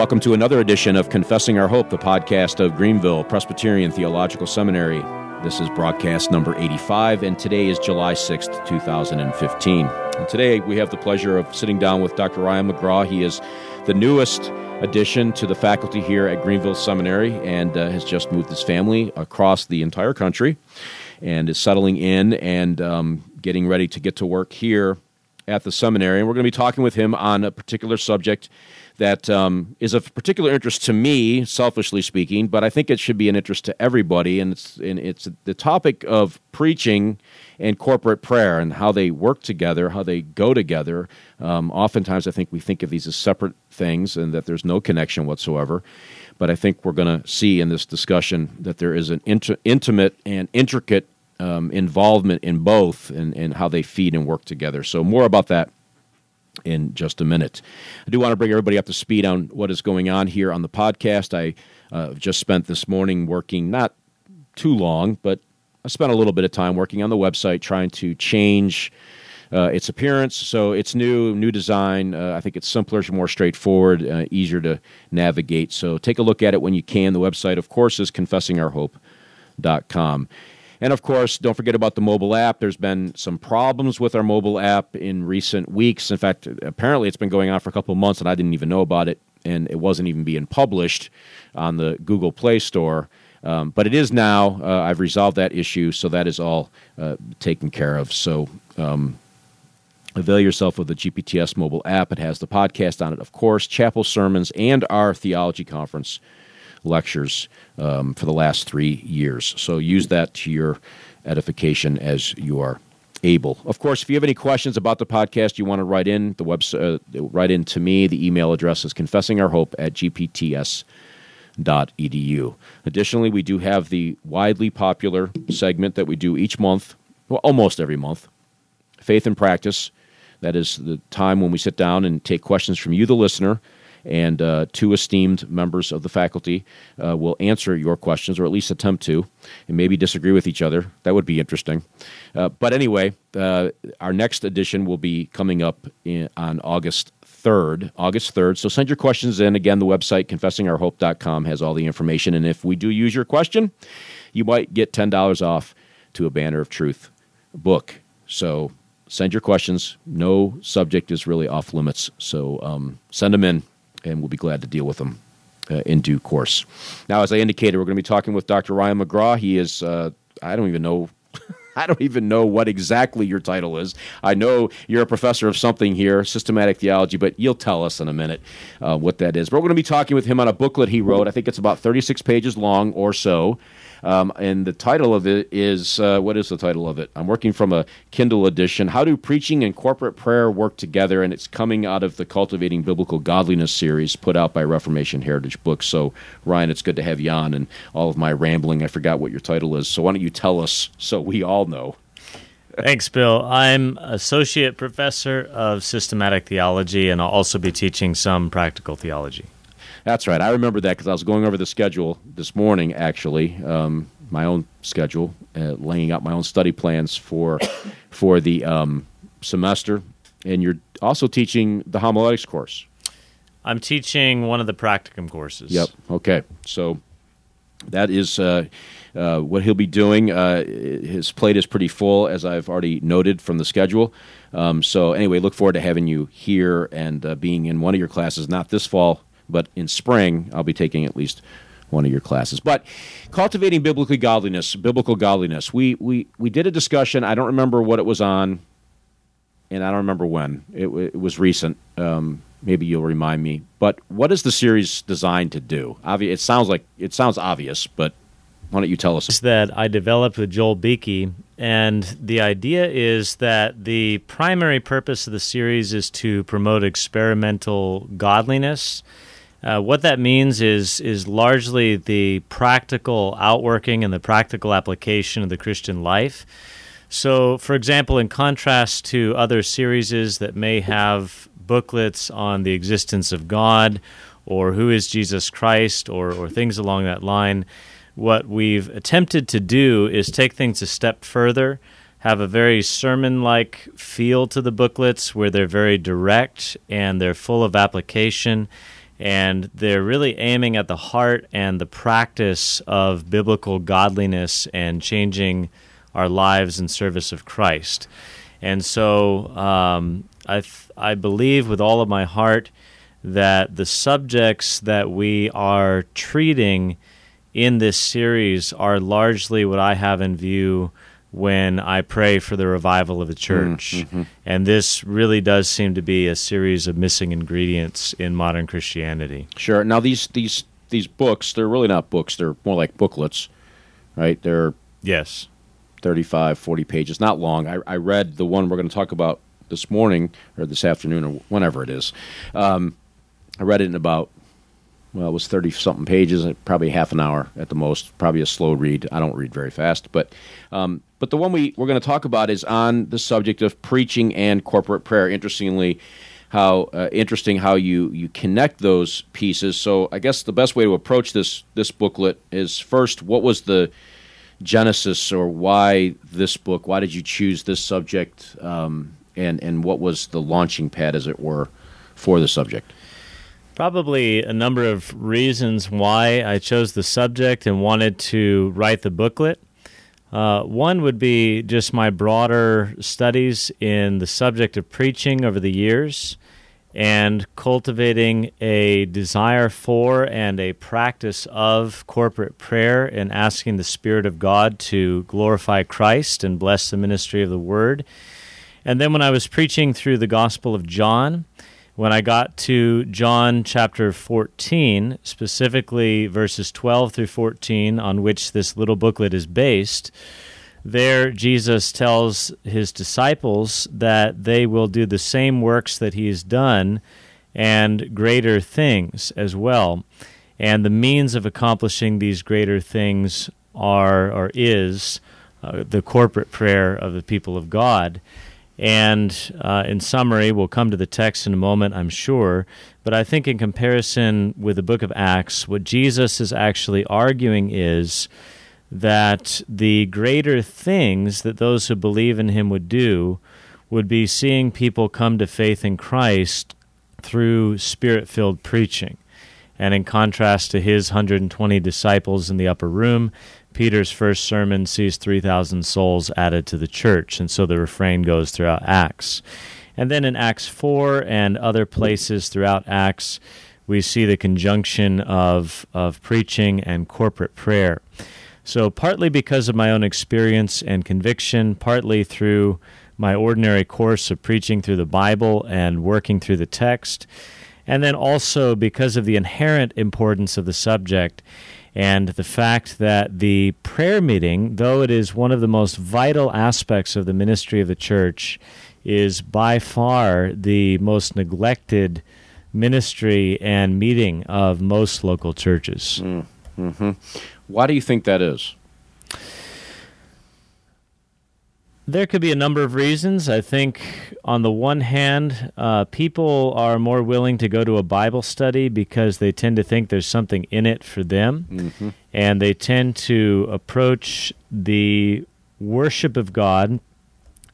welcome to another edition of Confessing Our Hope, the podcast of Greenville Presbyterian Theological Seminary. This is broadcast number 85, and today is July 6th, 2015. And today we have the pleasure of sitting down with Dr. Ryan McGraw. He is the newest addition to the faculty here at Greenville Seminary and uh, has just moved his family across the entire country and is settling in and um, getting ready to get to work here at the seminary. And we're going to be talking with him on a particular subject that um, is of particular interest to me, selfishly speaking, but I think it should be an interest to everybody. And it's, and it's the topic of preaching and corporate prayer and how they work together, how they go together. Um, oftentimes, I think we think of these as separate things and that there's no connection whatsoever. But I think we're going to see in this discussion that there is an inter- intimate and intricate um, involvement in both and, and how they feed and work together. So, more about that in just a minute. I do want to bring everybody up to speed on what is going on here on the podcast. I uh, just spent this morning working, not too long, but I spent a little bit of time working on the website trying to change uh, its appearance. So it's new, new design. Uh, I think it's simpler, more straightforward, uh, easier to navigate. So take a look at it when you can. The website, of course, is confessingourhope.com. And of course, don't forget about the mobile app. There's been some problems with our mobile app in recent weeks. In fact, apparently it's been going on for a couple of months, and I didn't even know about it, and it wasn't even being published on the Google Play Store. Um, but it is now. Uh, I've resolved that issue, so that is all uh, taken care of. So um, avail yourself of the GPTS mobile app. It has the podcast on it, of course, chapel sermons, and our theology conference lectures um, for the last three years. So use that to your edification as you are able. Of course, if you have any questions about the podcast, you want to write in the website, uh, write in to me. The email address is confessingourhope at gpts.edu. Additionally, we do have the widely popular segment that we do each month, well, almost every month, Faith and Practice. That is the time when we sit down and take questions from you, the listener, and uh, two esteemed members of the faculty uh, will answer your questions, or at least attempt to, and maybe disagree with each other. That would be interesting. Uh, but anyway, uh, our next edition will be coming up in, on August 3rd, August 3rd. So send your questions in. Again, the website, confessingourhope.com, has all the information. And if we do use your question, you might get $10 off to a Banner of Truth book. So send your questions. No subject is really off limits. So um, send them in and we'll be glad to deal with them uh, in due course. Now, as I indicated, we're going to be talking with Dr. Ryan McGraw. He is, uh, I don't even know. I don't even know what exactly your title is. I know you're a professor of something here, systematic theology, but you'll tell us in a minute uh, what that is. But we're going to be talking with him on a booklet he wrote. I think it's about 36 pages long or so. Um, and the title of it is uh, what is the title of it? I'm working from a Kindle edition. How do preaching and corporate prayer work together? And it's coming out of the Cultivating Biblical Godliness series put out by Reformation Heritage Books. So, Ryan, it's good to have you on. And all of my rambling, I forgot what your title is. So, why don't you tell us so we all know? Thanks, Bill. I'm Associate Professor of Systematic Theology, and I'll also be teaching some practical theology. That's right. I remember that because I was going over the schedule this morning, actually, um, my own schedule, uh, laying out my own study plans for for the um, semester. And you're also teaching the homiletics course. I'm teaching one of the practicum courses. Yep. Okay. So that is uh, uh, what he'll be doing. Uh, his plate is pretty full, as I've already noted from the schedule. Um, so anyway, look forward to having you here and uh, being in one of your classes, not this fall, but in spring, I'll be taking at least one of your classes. But cultivating biblical godliness, biblical godliness. We we we did a discussion. I don't remember what it was on, and I don't remember when. It, it was recent. Um, maybe you'll remind me. But what is the series designed to do? Obvi- it sounds like it sounds obvious, but why don't you tell us? It's that I developed with Joel Beeke, and the idea is that the primary purpose of the series is to promote experimental godliness uh, what that means is is largely the practical outworking and the practical application of the Christian life. So, for example, in contrast to other series that may have booklets on the existence of God or who is Jesus Christ or, or things along that line, what we've attempted to do is take things a step further, have a very sermon like feel to the booklets where they're very direct and they're full of application and they're really aiming at the heart and the practice of biblical godliness and changing our lives in service of Christ. And so um, I, th- I believe with all of my heart that the subjects that we are treating in this series are largely what I have in view when I pray for the revival of the church. Mm-hmm. And this really does seem to be a series of missing ingredients in modern Christianity. Sure. Now these these these books, they're really not books, they're more like booklets. Right? They're Yes. 35, 40 pages, not long. I, I read the one we're going to talk about this morning or this afternoon or whenever it is. Um, I read it in about well, it was 30 something pages, probably half an hour at the most, probably a slow read. I don't read very fast, but um, but the one we, we're going to talk about is on the subject of preaching and corporate prayer. Interestingly, how uh, interesting how you, you connect those pieces. So I guess the best way to approach this this booklet is first, what was the genesis or why this book? Why did you choose this subject? Um, and and what was the launching pad, as it were, for the subject? Probably a number of reasons why I chose the subject and wanted to write the booklet. Uh, one would be just my broader studies in the subject of preaching over the years and cultivating a desire for and a practice of corporate prayer and asking the Spirit of God to glorify Christ and bless the ministry of the Word. And then when I was preaching through the Gospel of John, when I got to John chapter 14, specifically verses 12 through 14, on which this little booklet is based, there Jesus tells his disciples that they will do the same works that he has done and greater things as well. And the means of accomplishing these greater things are or is uh, the corporate prayer of the people of God. And uh, in summary, we'll come to the text in a moment, I'm sure. But I think, in comparison with the book of Acts, what Jesus is actually arguing is that the greater things that those who believe in him would do would be seeing people come to faith in Christ through spirit filled preaching. And in contrast to his 120 disciples in the upper room, Peter's first sermon sees 3,000 souls added to the church, and so the refrain goes throughout Acts. And then in Acts 4 and other places throughout Acts, we see the conjunction of, of preaching and corporate prayer. So, partly because of my own experience and conviction, partly through my ordinary course of preaching through the Bible and working through the text, and then also because of the inherent importance of the subject and the fact that the prayer meeting, though it is one of the most vital aspects of the ministry of the church, is by far the most neglected ministry and meeting of most local churches. Mm, mm-hmm. Why do you think that is? There could be a number of reasons. I think, on the one hand, uh, people are more willing to go to a Bible study because they tend to think there's something in it for them. Mm-hmm. And they tend to approach the worship of God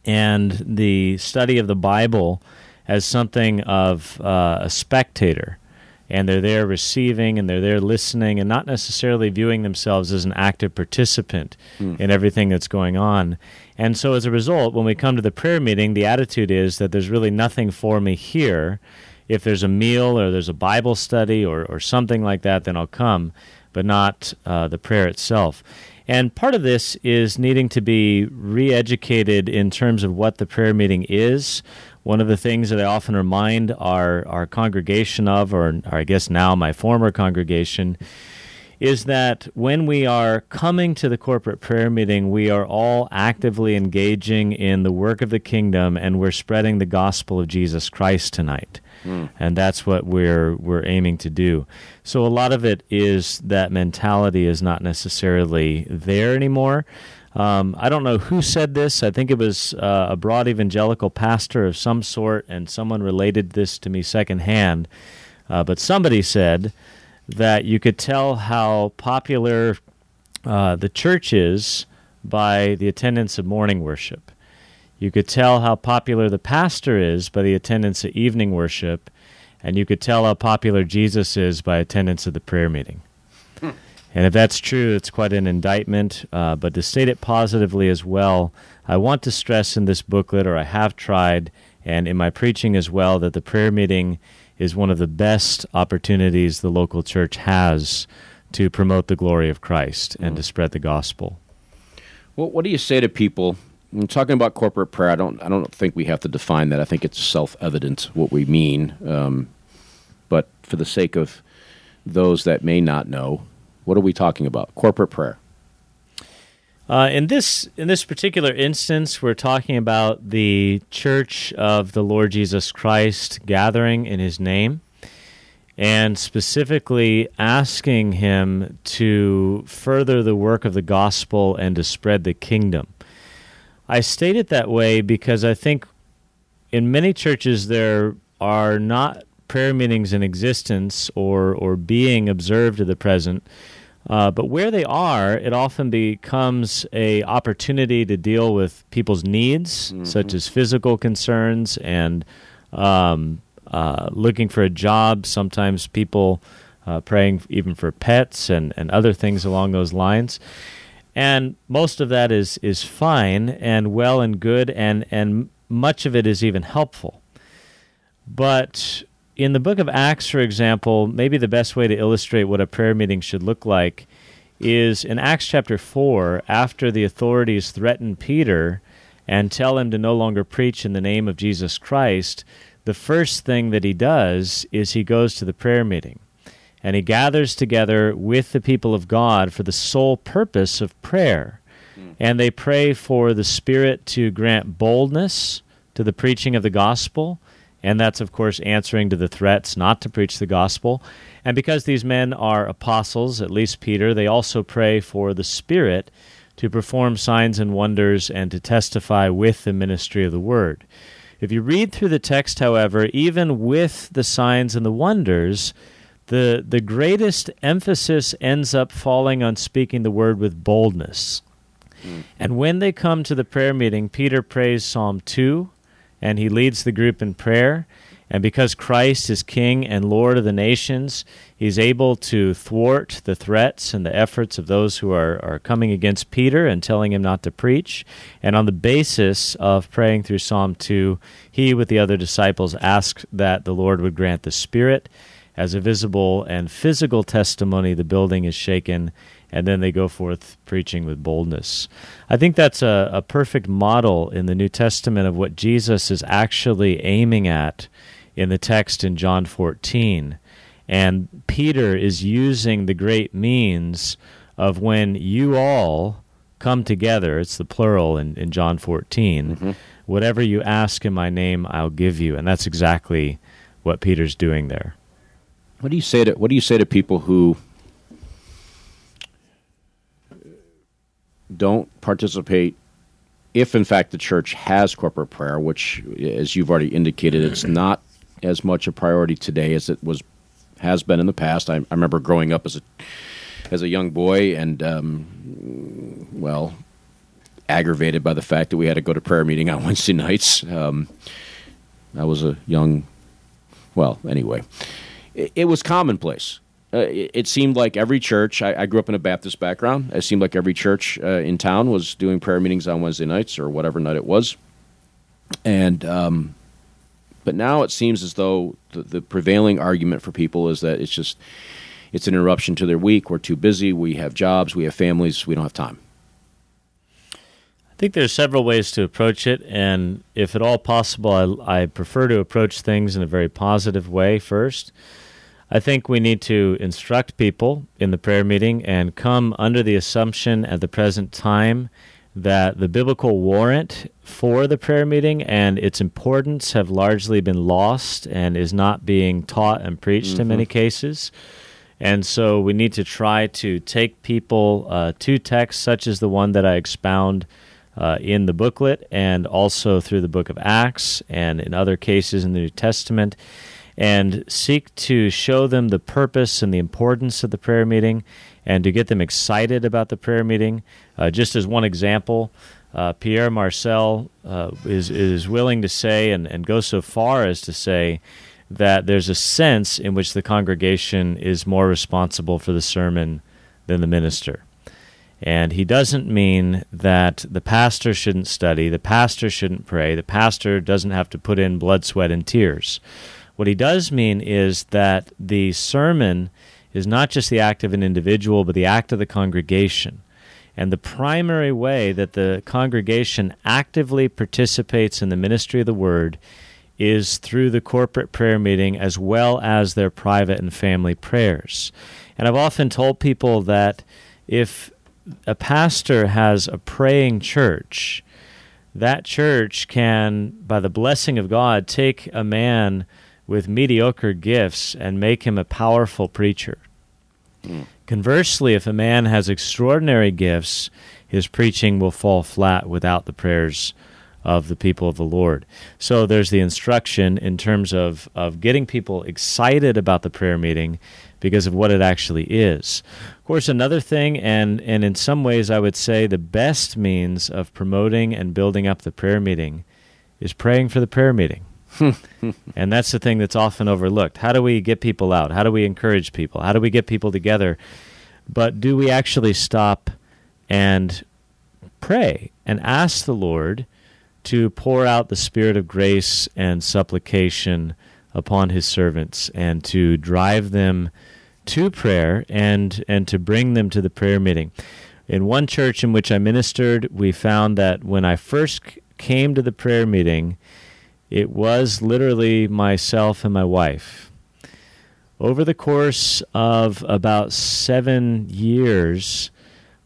and the study of the Bible as something of uh, a spectator and they're there receiving and they're there listening and not necessarily viewing themselves as an active participant mm. in everything that's going on. And so as a result, when we come to the prayer meeting, the attitude is that there's really nothing for me here. If there's a meal or there's a Bible study or, or something like that, then I'll come, but not uh, the prayer itself. And part of this is needing to be re educated in terms of what the prayer meeting is, one of the things that I often remind our, our congregation of, or, or I guess now my former congregation, is that when we are coming to the corporate prayer meeting, we are all actively engaging in the work of the kingdom and we're spreading the gospel of Jesus Christ tonight. Mm. And that's what we're we're aiming to do. So a lot of it is that mentality is not necessarily there anymore. Um, I don't know who said this. I think it was uh, a broad evangelical pastor of some sort, and someone related this to me secondhand. Uh, but somebody said that you could tell how popular uh, the church is by the attendance of morning worship. You could tell how popular the pastor is by the attendance of evening worship. and you could tell how popular Jesus is by attendance at the prayer meeting. And if that's true, it's quite an indictment. Uh, but to state it positively as well, I want to stress in this booklet, or I have tried, and in my preaching as well, that the prayer meeting is one of the best opportunities the local church has to promote the glory of Christ and to spread the gospel. Well, what do you say to people? I'm talking about corporate prayer. I don't. I don't think we have to define that. I think it's self-evident what we mean. Um, but for the sake of those that may not know, what are we talking about? Corporate prayer. Uh, in this in this particular instance, we're talking about the Church of the Lord Jesus Christ gathering in His name, and specifically asking Him to further the work of the gospel and to spread the kingdom. I state it that way because I think in many churches there are not prayer meetings in existence or or being observed at the present uh, but where they are, it often becomes a opportunity to deal with people's needs, mm-hmm. such as physical concerns and um, uh, looking for a job. Sometimes people uh, praying even for pets and, and other things along those lines. And most of that is is fine and well and good, and and much of it is even helpful. But in the book of Acts, for example, maybe the best way to illustrate what a prayer meeting should look like is in Acts chapter 4, after the authorities threaten Peter and tell him to no longer preach in the name of Jesus Christ, the first thing that he does is he goes to the prayer meeting. And he gathers together with the people of God for the sole purpose of prayer. Hmm. And they pray for the Spirit to grant boldness to the preaching of the gospel and that's, of course, answering to the threats not to preach the gospel. And because these men are apostles, at least Peter, they also pray for the Spirit to perform signs and wonders and to testify with the ministry of the word. If you read through the text, however, even with the signs and the wonders, the, the greatest emphasis ends up falling on speaking the word with boldness. Mm. And when they come to the prayer meeting, Peter prays Psalm 2 and he leads the group in prayer. And because Christ is King and Lord of the nations, he's able to thwart the threats and the efforts of those who are, are coming against Peter and telling him not to preach. And on the basis of praying through Psalm 2, he, with the other disciples, asked that the Lord would grant the Spirit. As a visible and physical testimony, the building is shaken and then they go forth preaching with boldness. I think that's a, a perfect model in the New Testament of what Jesus is actually aiming at in the text in John 14. And Peter is using the great means of when you all come together, it's the plural in, in John 14, mm-hmm. whatever you ask in my name, I'll give you. And that's exactly what Peter's doing there. What do you say to what do you say to people who don't participate if in fact the church has corporate prayer, which, as you've already indicated, it's not as much a priority today as it was has been in the past. I, I remember growing up as a as a young boy, and um, well, aggravated by the fact that we had to go to prayer meeting on Wednesday nights. Um, I was a young, well, anyway, it, it was commonplace uh, it, seemed like every church. I, I, grew up in a Baptist background. It seemed like every church uh, in town was doing prayer meetings on Wednesday nights or whatever night it was. And um, but now it seems as though the, the, prevailing argument for people is that it's just it's an interruption to their week. We're too busy. We have jobs. We have families. We don't have time. I think there's several ways to approach it, and if at all possible, I, I prefer to approach things in a very positive way first. I think we need to instruct people in the prayer meeting and come under the assumption at the present time that the biblical warrant for the prayer meeting and its importance have largely been lost and is not being taught and preached mm-hmm. in many mm-hmm. cases. And so we need to try to take people uh, to texts such as the one that I expound uh, in the booklet and also through the book of Acts and in other cases in the New Testament and seek to show them the purpose and the importance of the prayer meeting and to get them excited about the prayer meeting. Uh, just as one example, uh, Pierre Marcel uh, is, is willing to say and, and go so far as to say that there's a sense in which the congregation is more responsible for the sermon than the minister. And he doesn't mean that the pastor shouldn't study, the pastor shouldn't pray, the pastor doesn't have to put in blood, sweat, and tears. What he does mean is that the sermon is not just the act of an individual, but the act of the congregation. And the primary way that the congregation actively participates in the ministry of the word is through the corporate prayer meeting as well as their private and family prayers. And I've often told people that if a pastor has a praying church, that church can, by the blessing of God, take a man with mediocre gifts and make him a powerful preacher. Conversely, if a man has extraordinary gifts, his preaching will fall flat without the prayers of the people of the Lord. So there's the instruction in terms of, of getting people excited about the prayer meeting because of what it actually is. Of course, another thing, and, and in some ways I would say the best means of promoting and building up the prayer meeting is praying for the prayer meeting. and that's the thing that's often overlooked. How do we get people out? How do we encourage people? How do we get people together? But do we actually stop and pray and ask the Lord to pour out the spirit of grace and supplication upon his servants and to drive them to prayer and and to bring them to the prayer meeting. In one church in which I ministered, we found that when I first came to the prayer meeting, it was literally myself and my wife. Over the course of about seven years,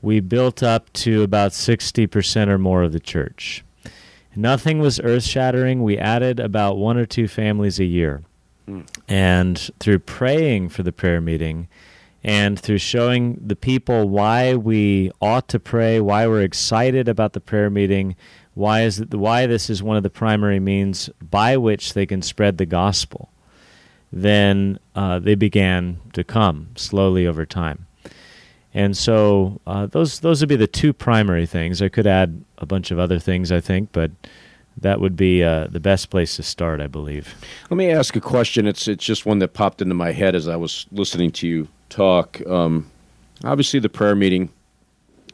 we built up to about 60% or more of the church. Nothing was earth shattering. We added about one or two families a year. Mm. And through praying for the prayer meeting and through showing the people why we ought to pray, why we're excited about the prayer meeting, why is it, why this is one of the primary means by which they can spread the gospel? Then uh, they began to come slowly over time, and so uh, those those would be the two primary things. I could add a bunch of other things, I think, but that would be uh, the best place to start, I believe. Let me ask a question. It's it's just one that popped into my head as I was listening to you talk. Um, obviously, the prayer meeting,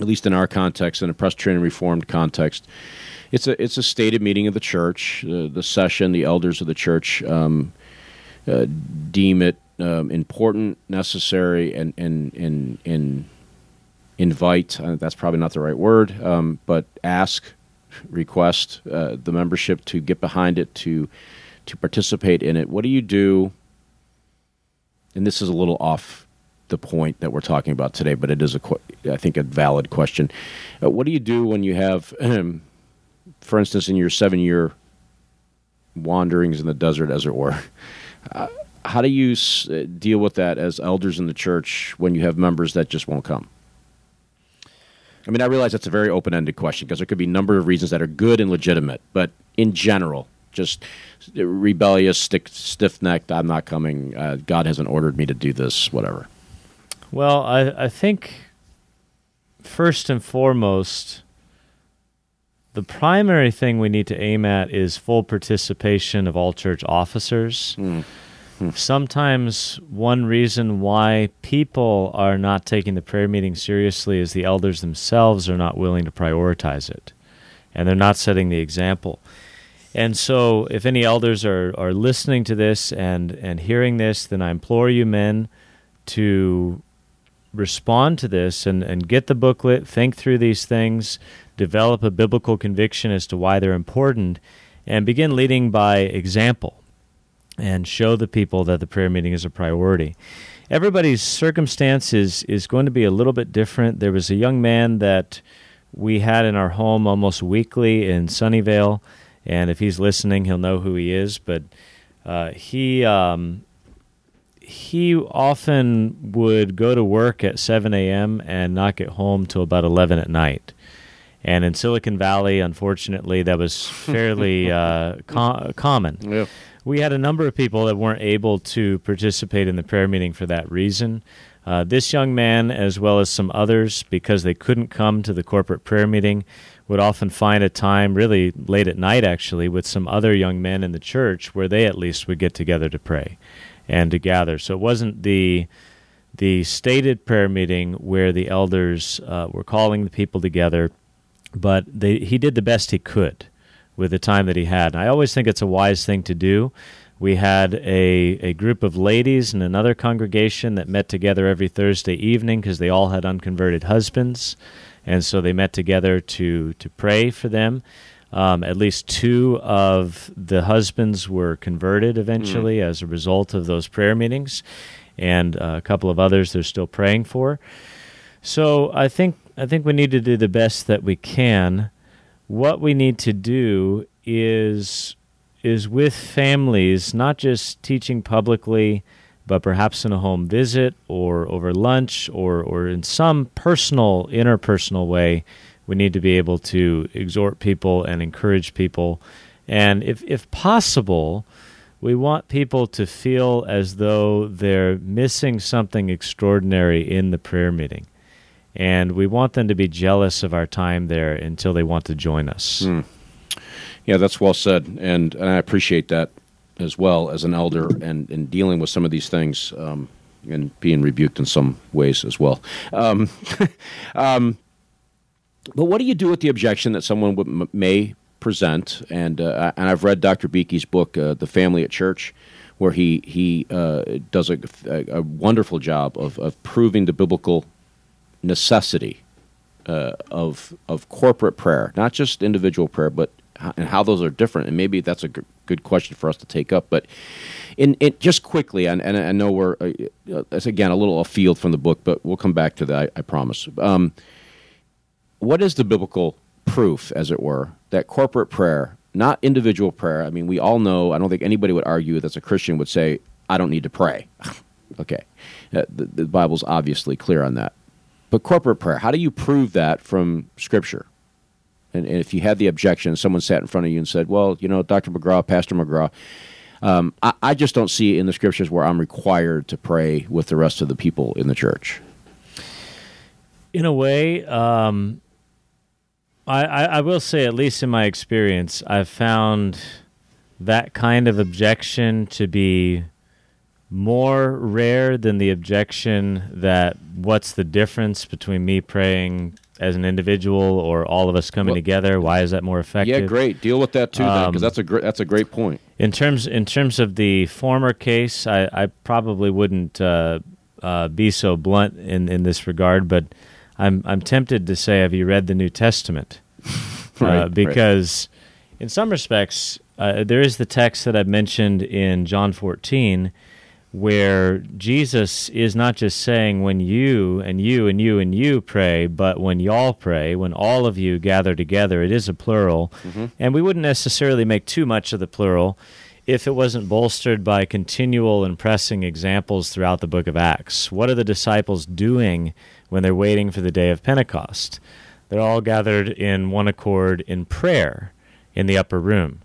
at least in our context, in a Presbyterian Reformed context, it's a it's a stated meeting of the church. Uh, the session, the elders of the church um, uh, deem it um, important, necessary, and and and, and invite. Uh, that's probably not the right word, um, but ask, request uh, the membership to get behind it to to participate in it. What do you do? And this is a little off the point that we're talking about today, but it is a, I think, a valid question. Uh, what do you do when you have for instance, in your seven year wanderings in the desert, as it were, uh, how do you s- uh, deal with that as elders in the church when you have members that just won't come? I mean, I realize that's a very open ended question because there could be a number of reasons that are good and legitimate, but in general, just rebellious, stiff necked, I'm not coming, uh, God hasn't ordered me to do this, whatever. Well, I, I think first and foremost, the primary thing we need to aim at is full participation of all church officers. Mm. Sometimes one reason why people are not taking the prayer meeting seriously is the elders themselves are not willing to prioritize it and they're not setting the example. And so, if any elders are, are listening to this and, and hearing this, then I implore you, men, to respond to this and, and get the booklet, think through these things, develop a biblical conviction as to why they're important, and begin leading by example and show the people that the prayer meeting is a priority. Everybody's circumstance is, is going to be a little bit different. There was a young man that we had in our home almost weekly in Sunnyvale, and if he's listening, he'll know who he is. But uh, he um, he often would go to work at 7 a.m. and not get home till about 11 at night. And in Silicon Valley, unfortunately, that was fairly uh, com- common. Yeah. We had a number of people that weren't able to participate in the prayer meeting for that reason. Uh, this young man, as well as some others, because they couldn't come to the corporate prayer meeting, would often find a time, really late at night actually, with some other young men in the church where they at least would get together to pray and to gather. So it wasn't the the stated prayer meeting where the elders uh, were calling the people together, but they, he did the best he could with the time that he had. And I always think it's a wise thing to do. We had a, a group of ladies in another congregation that met together every Thursday evening because they all had unconverted husbands and so they met together to to pray for them. Um, at least two of the husbands were converted eventually mm. as a result of those prayer meetings, and uh, a couple of others they're still praying for. So I think I think we need to do the best that we can. What we need to do is is with families, not just teaching publicly but perhaps in a home visit or over lunch or, or in some personal, interpersonal way, we need to be able to exhort people and encourage people. And if, if possible, we want people to feel as though they're missing something extraordinary in the prayer meeting. And we want them to be jealous of our time there until they want to join us. Mm. Yeah, that's well said. And, and I appreciate that as well as an elder and, and dealing with some of these things um, and being rebuked in some ways as well. Um, um, but what do you do with the objection that someone would, may present? And uh, and I've read Dr. Beeke's book, uh, The Family at Church, where he he uh, does a, a, wonderful job of, of proving the biblical necessity uh, of of corporate prayer, not just individual prayer, but and how those are different. And maybe that's a g- good question for us to take up. But in, in just quickly, and, and I know we're uh, uh, again a little afield from the book, but we'll come back to that. I, I promise. Um, what is the biblical proof, as it were, that corporate prayer, not individual prayer? I mean, we all know. I don't think anybody would argue that's a Christian would say, "I don't need to pray." okay, uh, the, the Bible's obviously clear on that. But corporate prayer, how do you prove that from Scripture? And, if you had the objection, someone sat in front of you and said, "Well, you know, Dr. McGraw, Pastor McGraw." Um, I, I, just don't see in the scriptures where I'm required to pray with the rest of the people in the church. In a way, um, I, I, I, will say, at least in my experience, I've found that kind of objection to be more rare than the objection that what's the difference between me praying as an individual or all of us coming well, together? Why is that more effective? Yeah, great. Deal with that too, um, because that's a great that's a great point. In terms in terms of the former case, I, I probably wouldn't uh, uh, be so blunt in, in this regard, but I'm I'm tempted to say, have you read the New Testament? right, uh, because right. in some respects, uh, there is the text that I've mentioned in John 14 where Jesus is not just saying when you and you and you and you pray, but when y'all pray, when all of you gather together, it is a plural. Mm-hmm. And we wouldn't necessarily make too much of the plural if it wasn't bolstered by continual and pressing examples throughout the book of Acts. What are the disciples doing when they're waiting for the day of Pentecost? They're all gathered in one accord in prayer in the upper room.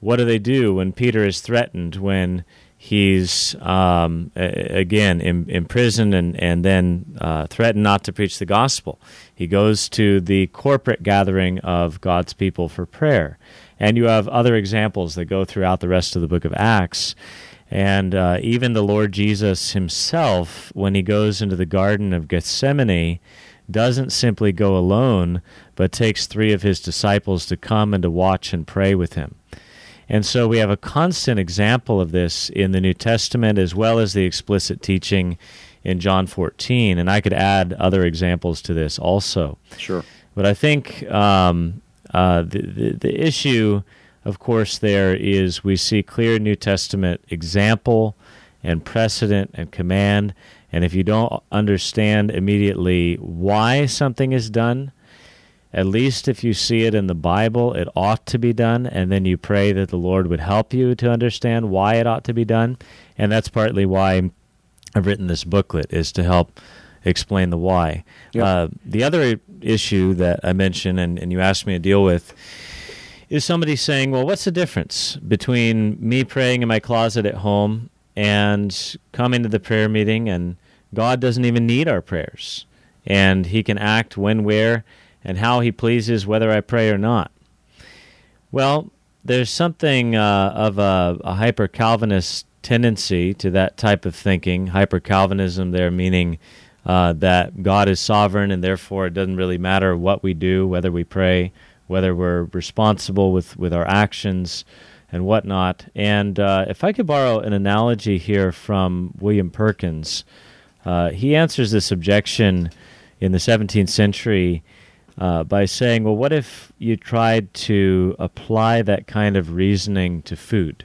What do they do when Peter is threatened, when he's um, again imprisoned and, and then uh, threatened not to preach the gospel. He goes to the corporate gathering of God's people for prayer. And you have other examples that go throughout the rest of the book of Acts. And uh, even the Lord Jesus himself, when he goes into the Garden of Gethsemane, doesn't simply go alone, but takes three of his disciples to come and to watch and pray with him. And so we have a constant example of this in the New Testament as well as the explicit teaching in John 14. And I could add other examples to this also. Sure. But I think um, uh, the, the, the issue, of course, there is we see clear New Testament example and precedent and command. And if you don't understand immediately why something is done, at least if you see it in the Bible, it ought to be done, and then you pray that the Lord would help you to understand why it ought to be done. And that's partly why I've written this booklet, is to help explain the why. Yep. Uh, the other issue that I mentioned, and, and you asked me to deal with, is somebody saying, well, what's the difference between me praying in my closet at home and coming to the prayer meeting and God doesn't even need our prayers, and He can act when, where, and how He pleases, whether I pray or not. Well, there's something uh, of a, a hyper Calvinist tendency to that type of thinking. Hyper Calvinism, there meaning uh, that God is sovereign and therefore it doesn't really matter what we do, whether we pray, whether we're responsible with, with our actions and whatnot. And uh, if I could borrow an analogy here from William Perkins, uh, he answers this objection in the 17th century uh, by saying, well, what if you tried to apply that kind of reasoning to food?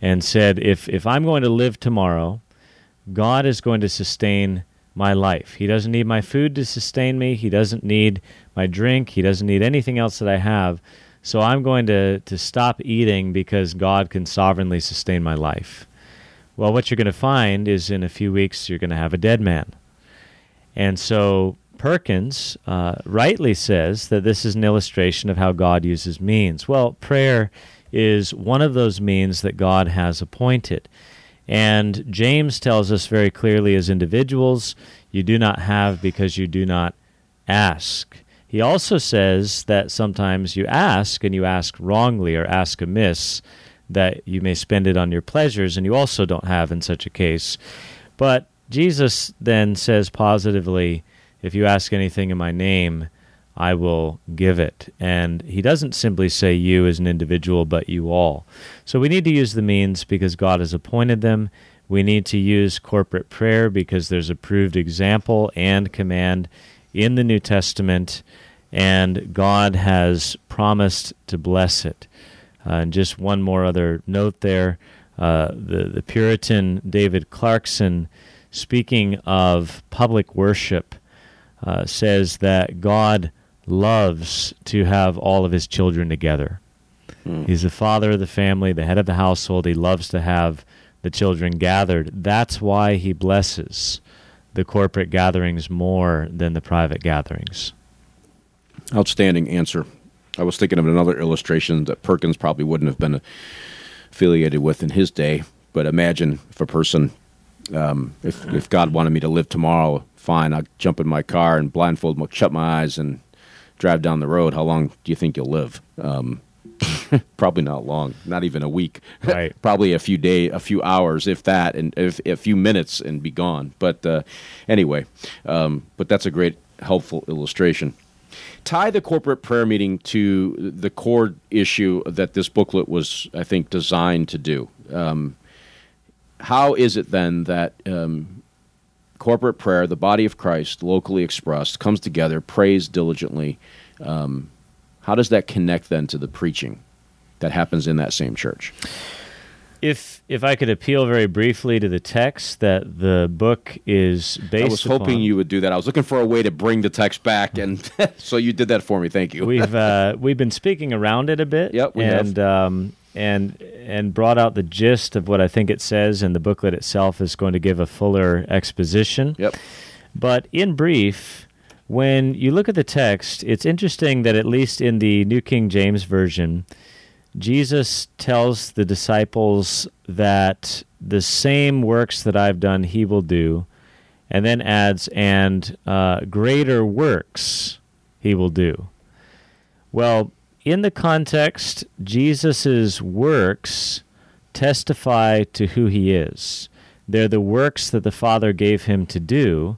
And said, if, if I'm going to live tomorrow, God is going to sustain my life. He doesn't need my food to sustain me. He doesn't need my drink. He doesn't need anything else that I have. So I'm going to, to stop eating because God can sovereignly sustain my life. Well, what you're going to find is in a few weeks you're going to have a dead man. And so Perkins uh, rightly says that this is an illustration of how God uses means. Well, prayer is one of those means that God has appointed. And James tells us very clearly as individuals, you do not have because you do not ask. He also says that sometimes you ask and you ask wrongly or ask amiss, that you may spend it on your pleasures, and you also don't have in such a case. But Jesus then says positively, If you ask anything in my name, I will give it. And he doesn't simply say you as an individual, but you all. So we need to use the means because God has appointed them. We need to use corporate prayer because there's a proved example and command in the New Testament, and God has promised to bless it. Uh, and just one more other note there uh, the, the Puritan David Clarkson, speaking of public worship, uh, says that God loves to have all of his children together. Mm. He's the father of the family, the head of the household. He loves to have the children gathered. That's why he blesses the corporate gatherings more than the private gatherings. Outstanding answer. I was thinking of another illustration that Perkins probably wouldn't have been affiliated with in his day. But imagine if a person, um, if if God wanted me to live tomorrow, fine, I'll jump in my car and blindfold, shut my eyes, and drive down the road. How long do you think you'll live? Um, probably not long, not even a week. Right. probably a few day, a few hours, if that, and if, a few minutes, and be gone. But uh, anyway, um, but that's a great, helpful illustration. Tie the corporate prayer meeting to the core issue that this booklet was, I think, designed to do. Um, how is it then that um, corporate prayer, the body of Christ, locally expressed, comes together, prays diligently? Um, how does that connect then to the preaching that happens in that same church? If if I could appeal very briefly to the text that the book is based. I was hoping upon, you would do that. I was looking for a way to bring the text back, and so you did that for me. Thank you. we've uh, we've been speaking around it a bit. Yep, we and, have. Um, and and brought out the gist of what I think it says, and the booklet itself is going to give a fuller exposition. Yep. But in brief, when you look at the text, it's interesting that at least in the New King James Version, Jesus tells the disciples that the same works that I've done, he will do, and then adds, and uh, greater works he will do. Well, in the context, Jesus' works testify to who he is. They're the works that the Father gave him to do,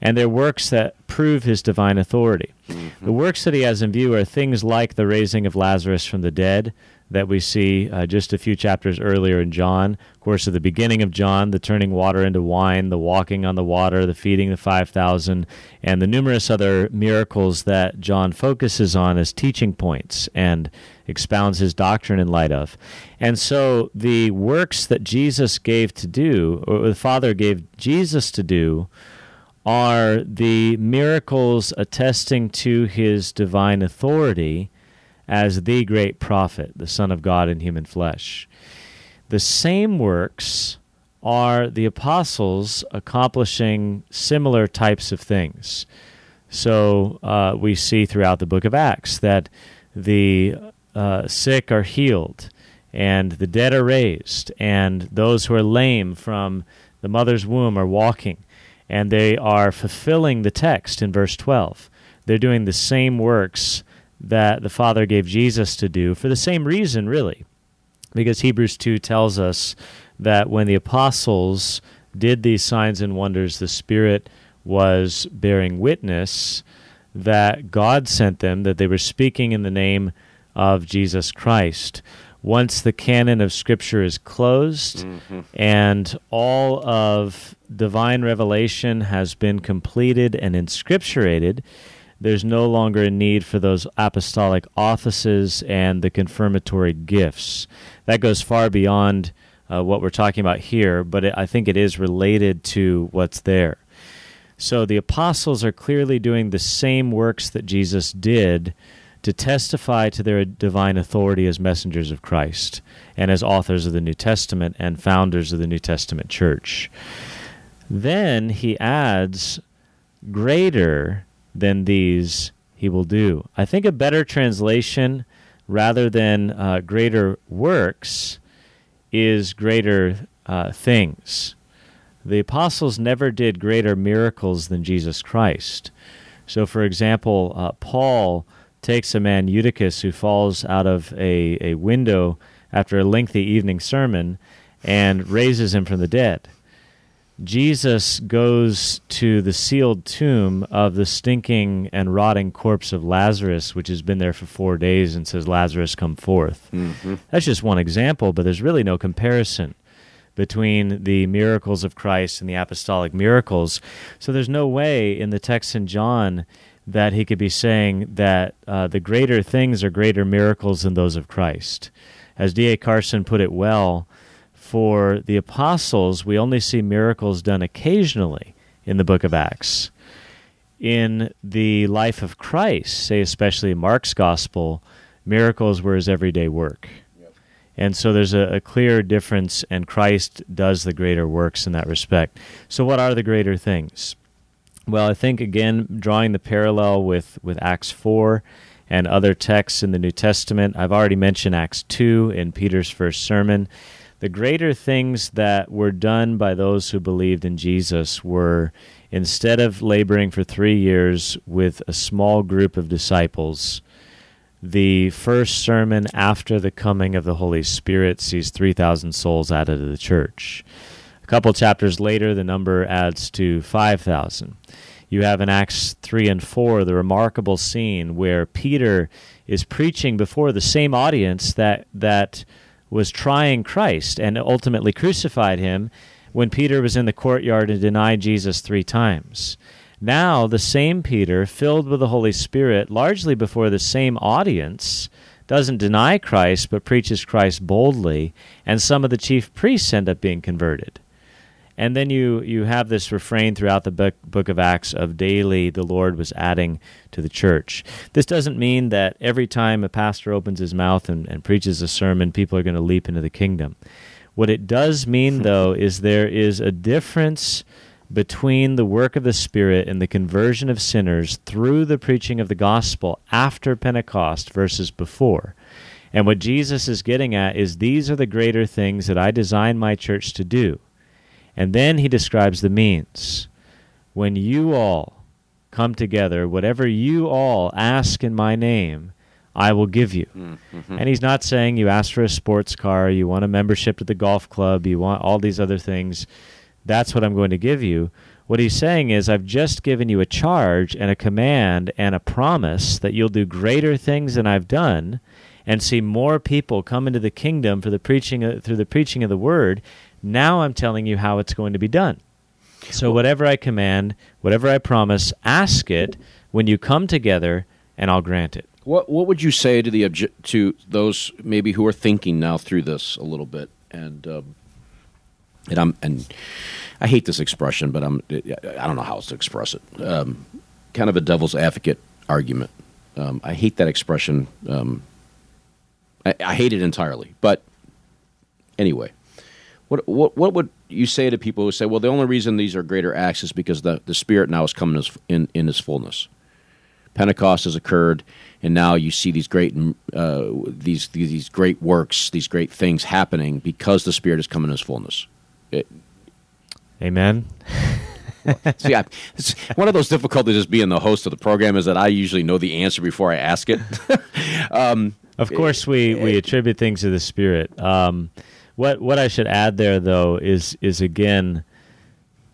and they're works that prove his divine authority. Mm-hmm. The works that he has in view are things like the raising of Lazarus from the dead, that we see uh, just a few chapters earlier in John. Of course, at the beginning of John, the turning water into wine, the walking on the water, the feeding the 5,000, and the numerous other miracles that John focuses on as teaching points and expounds his doctrine in light of. And so the works that Jesus gave to do, or the Father gave Jesus to do, are the miracles attesting to his divine authority as the great prophet, the Son of God in human flesh. The same works are the apostles accomplishing similar types of things. So uh, we see throughout the book of Acts that the uh, sick are healed, and the dead are raised, and those who are lame from the mother's womb are walking. and they are fulfilling the text in verse 12. They're doing the same works that the Father gave Jesus to do for the same reason, really. Because Hebrews 2 tells us that when the apostles did these signs and wonders, the Spirit was bearing witness that God sent them, that they were speaking in the name of Jesus Christ. Once the canon of Scripture is closed mm-hmm. and all of divine revelation has been completed and inscripturated, there's no longer a need for those apostolic offices and the confirmatory gifts. That goes far beyond uh, what we're talking about here, but it, I think it is related to what's there. So the apostles are clearly doing the same works that Jesus did to testify to their divine authority as messengers of Christ and as authors of the New Testament and founders of the New Testament church. Then he adds, greater than these he will do. I think a better translation, rather than uh, greater works, is greater uh, things. The apostles never did greater miracles than Jesus Christ. So, for example, uh, Paul takes a man, Eutychus, who falls out of a, a window after a lengthy evening sermon and raises him from the dead. Jesus goes to the sealed tomb of the stinking and rotting corpse of Lazarus, which has been there for four days, and says, Lazarus, come forth. Mm-hmm. That's just one example, but there's really no comparison between the miracles of Christ and the apostolic miracles. So there's no way in the text in John that he could be saying that uh, the greater things are greater miracles than those of Christ. As D.A. Carson put it well, for the apostles, we only see miracles done occasionally in the book of Acts. In the life of Christ, say especially Mark's gospel, miracles were his everyday work. And so there's a, a, clear difference, and Christ does the greater works in that respect. So, what are the greater things? Well, I think, again, drawing the parallel with, with Acts 4 and other texts in the New Testament, I've already mentioned Acts 2 in Peter's first sermon the greater things that were done by those who believed in Jesus were instead of laboring for three years with a small group of disciples, the first sermon after the coming of the Holy Spirit sees 3,000 souls added to the church. A couple chapters later, the number adds to 5,000. You have in Acts 3 and 4 the remarkable scene where Peter is preaching before the same audience that, that was trying Christ and ultimately crucified him when Peter was in the courtyard and denied Jesus three times. Now, the same Peter, filled with the Holy Spirit, largely before the same audience, doesn't deny Christ but preaches Christ boldly, and some of the chief priests end up being converted. And then you, you have this refrain throughout the book, book of Acts of daily the Lord was adding to the church. This doesn't mean that every time a pastor opens his mouth and, and preaches a sermon, people are going to leap into the kingdom. What it does mean, though, is there is a difference between the work of the Spirit and the conversion of sinners through the preaching of the gospel after Pentecost versus before. And what Jesus is getting at is these are the greater things that I designed my church to do. And then he describes the means. When you all come together, whatever you all ask in my name, I will give you. Mm-hmm. And he's not saying you ask for a sports car, you want a membership to the golf club, you want all these other things. That's what I'm going to give you. What he's saying is, I've just given you a charge and a command and a promise that you'll do greater things than I've done and see more people come into the kingdom for the preaching of, through the preaching of the word now I'm telling you how it's going to be done. So, whatever I command, whatever I promise, ask it when you come together, and I'll grant it. What What would you say to the obje- to those maybe who are thinking now through this a little bit, and um, and I'm and I hate this expression, but I'm I don't know how else to express it. Um, kind of a devil's advocate argument. Um, I hate that expression. Um, I, I hate it entirely. But anyway, what, what, what would you say to people who say, well, the only reason these are greater acts is because the, the Spirit now is coming in, in His fullness? Pentecost has occurred, and now you see these great uh, these, these great works, these great things happening because the Spirit is coming in His fullness. It, Amen. See, I, one of those difficulties as being the host of the program is that I usually know the answer before I ask it. um, of course, we, we attribute things to the Spirit. Um, what what I should add there, though, is is again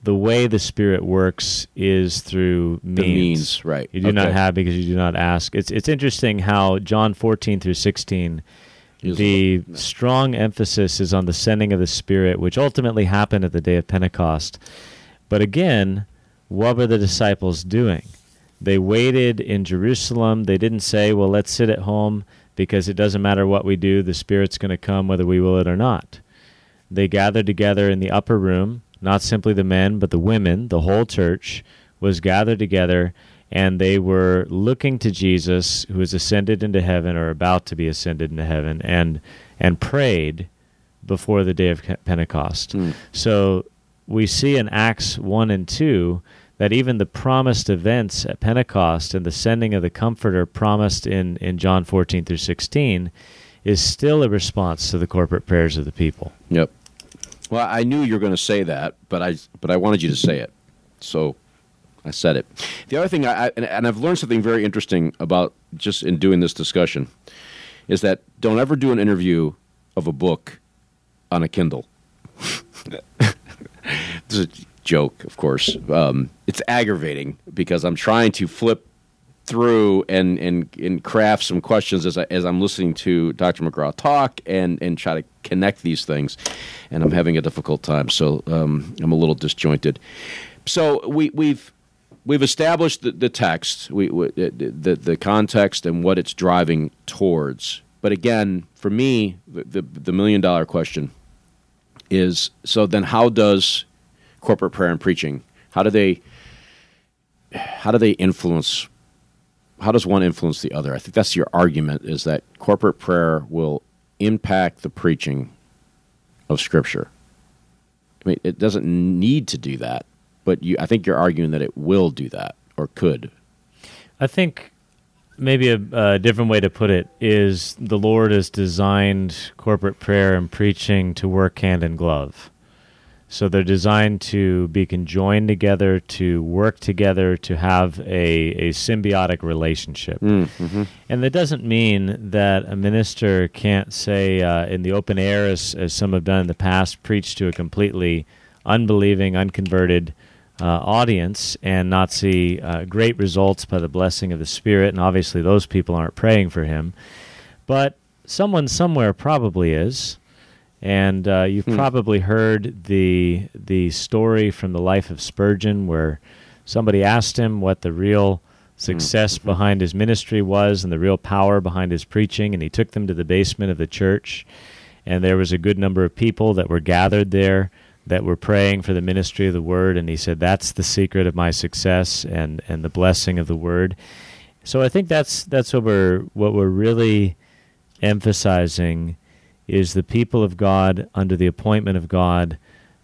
the way the Spirit works is through means. The means, right? You do okay. not have because you do not ask. It's it's interesting how John fourteen through sixteen. The strong emphasis is on the sending of the Spirit, which ultimately happened at the day of Pentecost. But again, what were the disciples doing? They waited in Jerusalem. They didn't say, well, let's sit at home because it doesn't matter what we do, the Spirit's going to come whether we will it or not. They gathered together in the upper room, not simply the men, but the women, the whole church was gathered together, and they were looking to Jesus, who has ascended into heaven or about to be ascended into heaven, and and prayed before the day of Pentecost. Mm. So we see in Acts 1 and 2 that even the promised events at Pentecost and the sending of the Comforter promised in, in John 14 through 16 is still a response to the corporate prayers of the people. Yep. Well, I knew you were going to say that, but I but I wanted you to say it, so I said it. The other thing, I, and, and I've learned something very interesting about just in doing this discussion, is that don't ever do an interview of a book on a Kindle. joke, of course. Um, it's aggravating because I'm trying to flip through and, and, and craft some questions as, I, as I'm listening to Dr. McGraw talk and, and try to connect these things. And I'm having a difficult time, so um, I'm a little disjointed. So we, we've we've established the, the text, we, we, the, the context, and what it's driving towards. But again, for me, the, the, the million dollar question is so then how does corporate prayer and preaching how do they how do they influence how does one influence the other? I think that's your argument is that corporate prayer will impact the preaching of scripture. I mean it doesn't need to do that but you i think you're arguing that it will do that or could. I think maybe a, a, different way to put it is the Lord has designed corporate prayer and preaching to work hand in glove. So they're designed to be conjoined together, to work together, to have a, a symbiotic relationship. Mm, mm-hmm. And that doesn't mean that a minister can't say uh, in the open air, as, as some have done in the past, preach to a completely unbelieving, unconverted uh, audience and not see uh, great results by the blessing of the Spirit. And obviously, those people aren't praying for him. But someone somewhere probably is. And uh, you've hmm. probably heard the the story from the life of Spurgeon, where somebody asked him what the real success hmm. behind his ministry was and the real power behind his preaching, and he took them to the basement of the church, and there was a good number of people that were gathered there that were praying for the ministry of the word, and he said that's the secret of my success and and the blessing of the word. So I think that's that's what we're what we're really emphasizing is the people of God under the appointment of God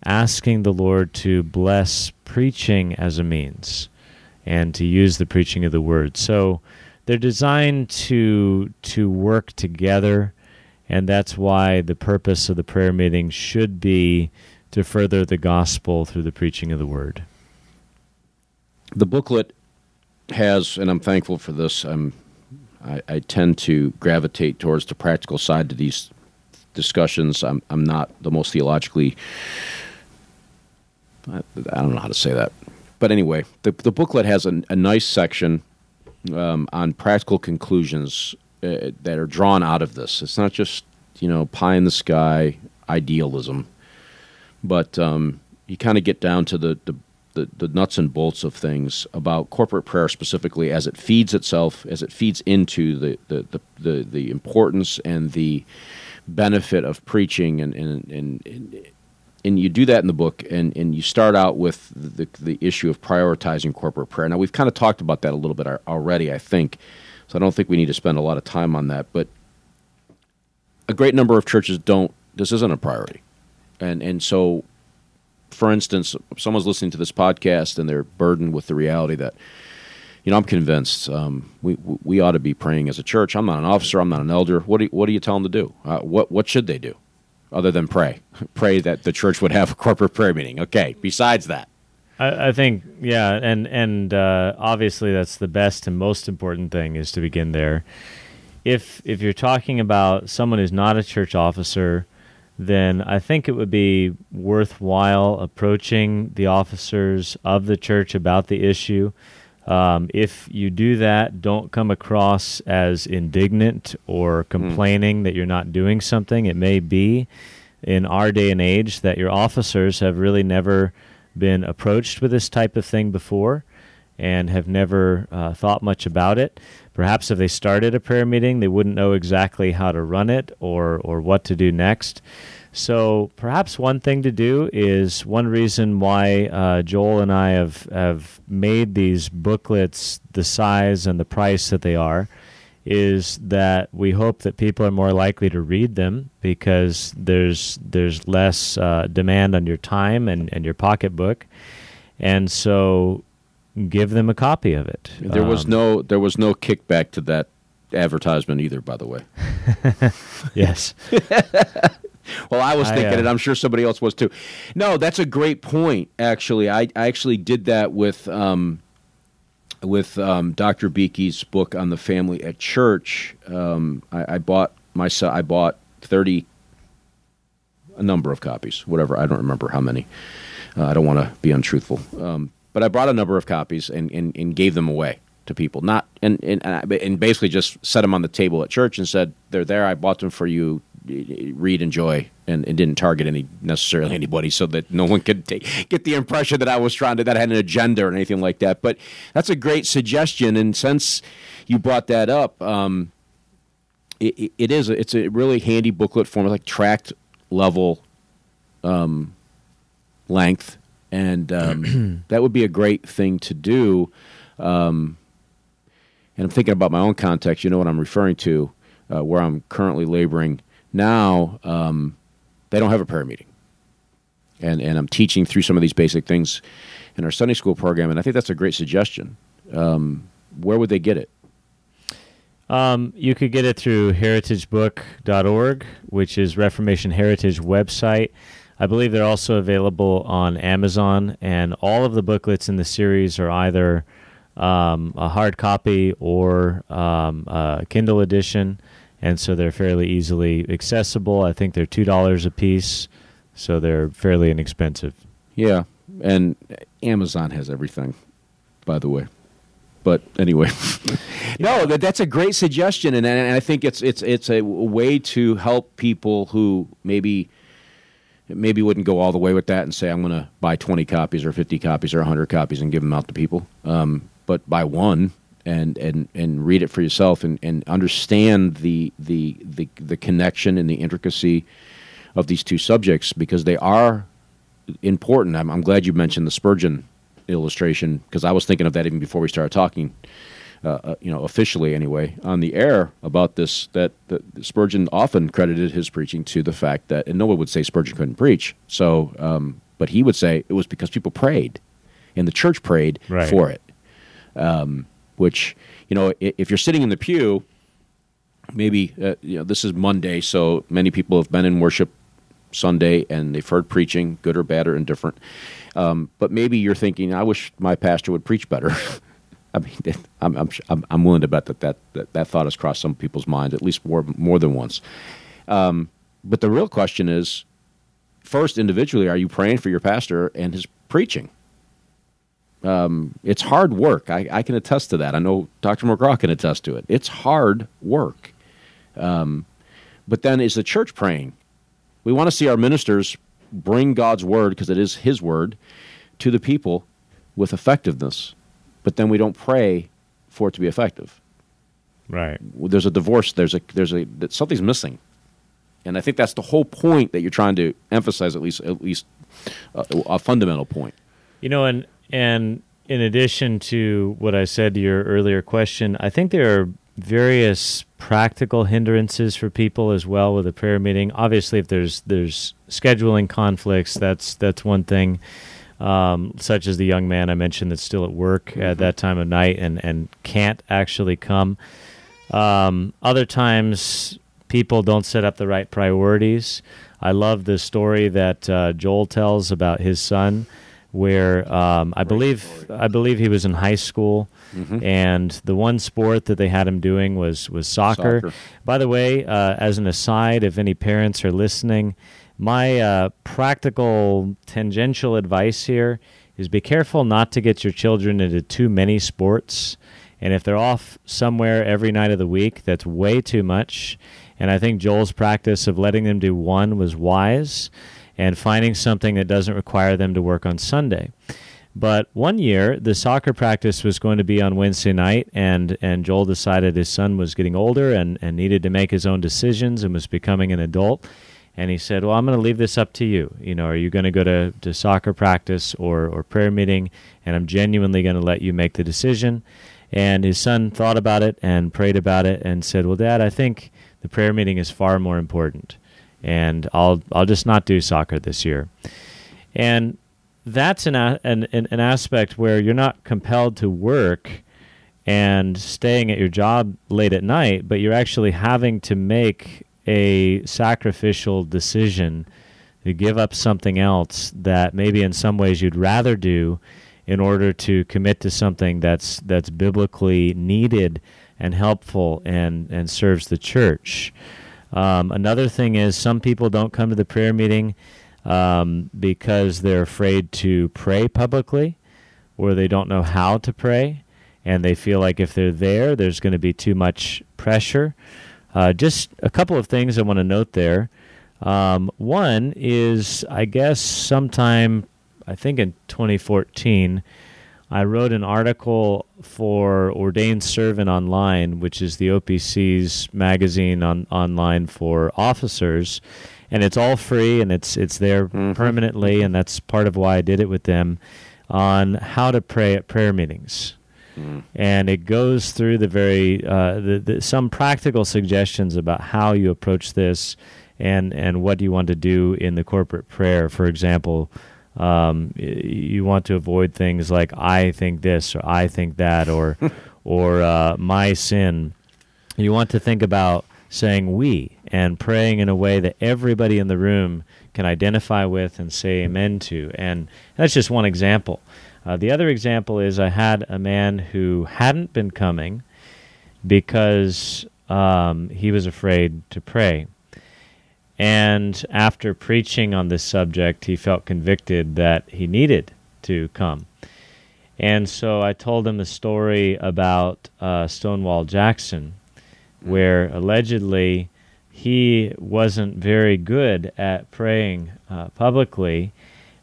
asking the Lord to bless preaching as a means and to use the preaching of the word. So they're designed to to work together and that's why the purpose of the prayer meeting should be to further the gospel through the preaching of the word. The booklet has, and I'm thankful for this. I'm, I, I tend to gravitate towards the practical side to these discussions. I'm I'm not the most theologically. I, I don't know how to say that, but anyway, the the booklet has a, a nice section um, on practical conclusions uh, that are drawn out of this. It's not just you know pie in the sky idealism, but um, you kind of get down to the, the the, the nuts and bolts of things about corporate prayer specifically as it feeds itself, as it feeds into the, the, the, the, the importance and the benefit of preaching and and, and, and you do that in the book and, and you start out with the, the issue of prioritizing corporate prayer. Now we've kind of talked about that a little bit already, I think. So I don't think we need to spend a lot of time on that, but a great number of churches don't this isn't a priority. And and so for instance, someone's listening to this podcast and they're burdened with the reality that you know, I'm convinced um, we we ought to be praying as a church. I'm not an officer. I'm not an elder. What do you, what do you tell them to do? Uh, what what should they do, other than pray? pray that the church would have a corporate prayer meeting. Okay. Besides that, I, I think yeah, and and uh, obviously that's the best and most important thing is to begin there. If if you're talking about someone who's not a church officer, then I think it would be worthwhile approaching the officers of the church about the issue. Um, if you do that, don't come across as indignant or complaining mm. that you're not doing something. It may be in our day and age that your officers have really never been approached with this type of thing before and have never uh, thought much about it. Perhaps if they started a prayer meeting, they wouldn't know exactly how to run it or, or what to do next. So perhaps one thing to do is one reason why uh, Joel and I have, have made these booklets the size and the price that they are is that we hope that people are more likely to read them because there's there's less uh, demand on your time and, and your pocketbook, and so give them a copy of it. There um, was no there was no kickback to that advertisement either, by the way. yes. well, I was thinking I, uh, it. I'm sure somebody else was too. No, that's a great point. Actually, I, I actually did that with um, with um, Dr. Beeke's book on the family at church. Um, I, I, bought myself. I bought thirty, a number of copies, whatever. I don't remember how many. Uh, I don't want to be untruthful, um, but I brought a number of copies and, and, and gave them away to people. Not and and and basically just set them on the table at church and said they're there. I bought them for you read, and enjoy, and, and didn't target any necessarily anybody, so that no one could take, get the impression that I was trying to that I had an agenda or anything like that. But that's a great suggestion, and since you brought that up, um, it, it is a, it's a really handy booklet form, like tract level um, length, and um, that would be a great thing to do. Um, and I'm thinking about my own context. You know what I'm referring to, uh, where I'm currently laboring now um, they don't have a prayer meeting. And, and I'm teaching through some of these basic things in our Sunday school program, and I think that's a great suggestion. Um, where would they get it? Um, you could get it through heritagebook.org, which is Reformation Heritage website. I believe they're also available on Amazon, and all of the booklets in the series are either um, a hard copy or um, a Kindle edition and so they're fairly easily accessible. I think they're two dollars a piece, so they're fairly inexpensive. Yeah, and Amazon has everything, by the way. But anyway, no, that, that's a great suggestion, and, and I think it's it's it's a way to help people who maybe maybe wouldn't go all the way with that and say I'm going to buy 20 copies or 50 copies or 100 copies and give them out to people. Um, but buy one and and and read it for yourself and, and understand the, the the the connection and the intricacy of these two subjects because they are important. I'm, I'm glad you mentioned the Spurgeon illustration because I was thinking of that even before we started talking. Uh, uh, you know, officially anyway, on the air about this. That, that Spurgeon often credited his preaching to the fact that, and no one would say Spurgeon couldn't preach. So, um, but he would say it was because people prayed, and the church prayed right. for it. Um, which you know if you're sitting in the pew maybe uh, you know this is monday so many people have been in worship sunday and they've heard preaching good or bad or indifferent um, but maybe you're thinking i wish my pastor would preach better I mean, I'm, I'm, I'm, willing to bet that that, that that thought has crossed some people's minds at least more, more than once. Um, but the real question is first, individually, are you praying for your pastor and his preaching? Um, it's hard work. I, I, can attest to that. I know Dr. McGraw can attest to it. It's hard work. Um, but then is the church praying? We want to see our ministers bring God's word, because it is His word, to the people with effectiveness. But then we don't pray for it to be effective. Right. There's a divorce. There's a there's a something's missing, and I think that's the whole point that you're trying to emphasize. At least at least a, a fundamental point. You know, and and in addition to what I said to your earlier question, I think there are various practical hindrances for people as well with a prayer meeting. Obviously, if there's there's scheduling conflicts, that's that's one thing. Um, such as the young man I mentioned that's still at work mm-hmm. at that time of night and and can't actually come. Um, other times, people don't set up the right priorities. I love the story that uh, Joel tells about his son where um, I believe I believe he was in high school, Mm-hmm. and the one sport that they had him doing was was soccer. Soccer. By the way, uh, as an aside, if any parents are listening, my uh, practical tangential advice here is be careful not to get your children into too many sports. And if they're off somewhere every night of the week, that's way too much. And I think Joel's practice of letting them do one was wise and finding something that doesn't require them to work on Sunday. But one year, the soccer practice was going to be on Wednesday night, and, and Joel decided his son was getting older and, and needed to make his own decisions and was becoming an adult. And he said, Well, I'm going to leave this up to you. You know, are you going to go to, to soccer practice or, or prayer meeting? And I'm genuinely going to let you make the decision. And his son thought about it and prayed about it and said, Well, Dad, I think the prayer meeting is far more important. And I'll, I'll just not do soccer this year. And that's an, an, an, aspect where you're not compelled to work and staying at your job late at night, but you're actually having to make a sacrificial decision to give up something else that maybe in some ways you'd rather do in order to commit to something that's that's biblically needed and helpful and and serves the church. Um, another thing is some people don't come to the prayer meeting um, because they're afraid to pray publicly or they don't know how to pray and they feel like if they're there, there's going to be too much pressure. Uh, just a couple of things I want to note there. Um, one is, I guess, sometime, I think in 2014, I wrote an article for Ordained Servant Online, which is the OPC's magazine on online for officers, and it's all free and it's it's there permanently, and that's part of why I did it with them on how to pray at prayer meetings. And it goes through the very uh, the, the, some practical suggestions about how you approach this and and what you want to do in the corporate prayer. For example, um, you want to avoid things like "I think this" or "I think that" or or uh, "my sin." You want to think about saying "we" and praying in a way that everybody in the room can identify with and say amen to. And that's just one example. Uh, the other example is I had a man who hadn't been coming because um, he was afraid to pray. And after preaching on this subject, he felt convicted that he needed to come. And so I told him a story about uh, Stonewall Jackson, where allegedly he wasn't very good at praying uh, publicly,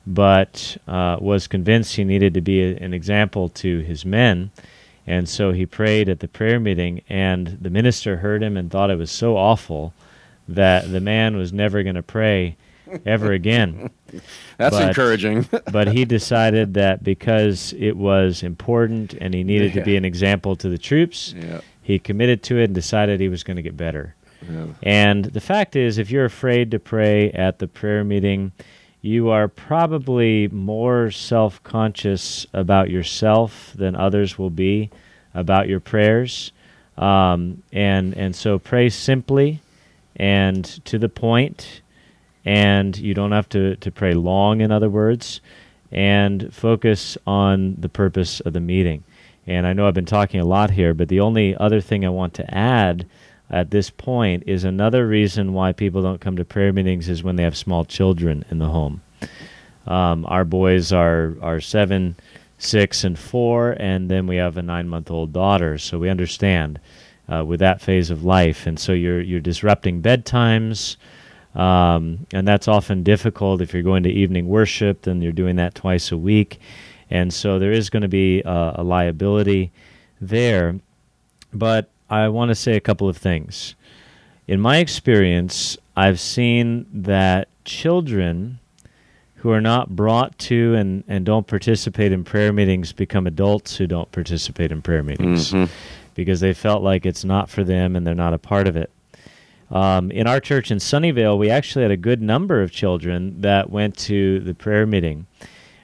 but uh, was convinced he needed to be a, an example to his men. And so he prayed at the prayer meeting, and the minister heard him and thought it was so awful that the man was never going to pray ever again. That's But- encouraging. but he decided that because it was important and he needed to be an example to the troops, yeah. he committed to it and decided he was going to get better. yeah. And the fact is, if you're afraid to pray at the prayer meeting, you are probably more self conscious about yourself than others will be about your prayers. Um, and, and so pray simply and to the point, and you don't have to, to pray long, in other words, and focus on the purpose of the meeting. And I know I've been talking a lot here, but the only other thing I want to add at this point is another reason why people don't come to prayer meetings is when they have small children in the home. Um, our boys are are seven, six, and four, and then we have a nine month old daughter. So we understand uh, with that phase of life, and so you're you're disrupting bedtimes. Um, and that's often difficult if you're going to evening worship, Then you're doing that twice a week. And so there is going to be uh, a liability there. But I want to say a couple of things. In my experience, I've seen that children who are not brought to and, and don't participate in prayer meetings become adults who don't participate in prayer meetings Mhm. Because they felt like it's not for them and they're not a part of it. Um, in our church in Sunnyvale, we actually had a good number of children that went to the prayer meeting.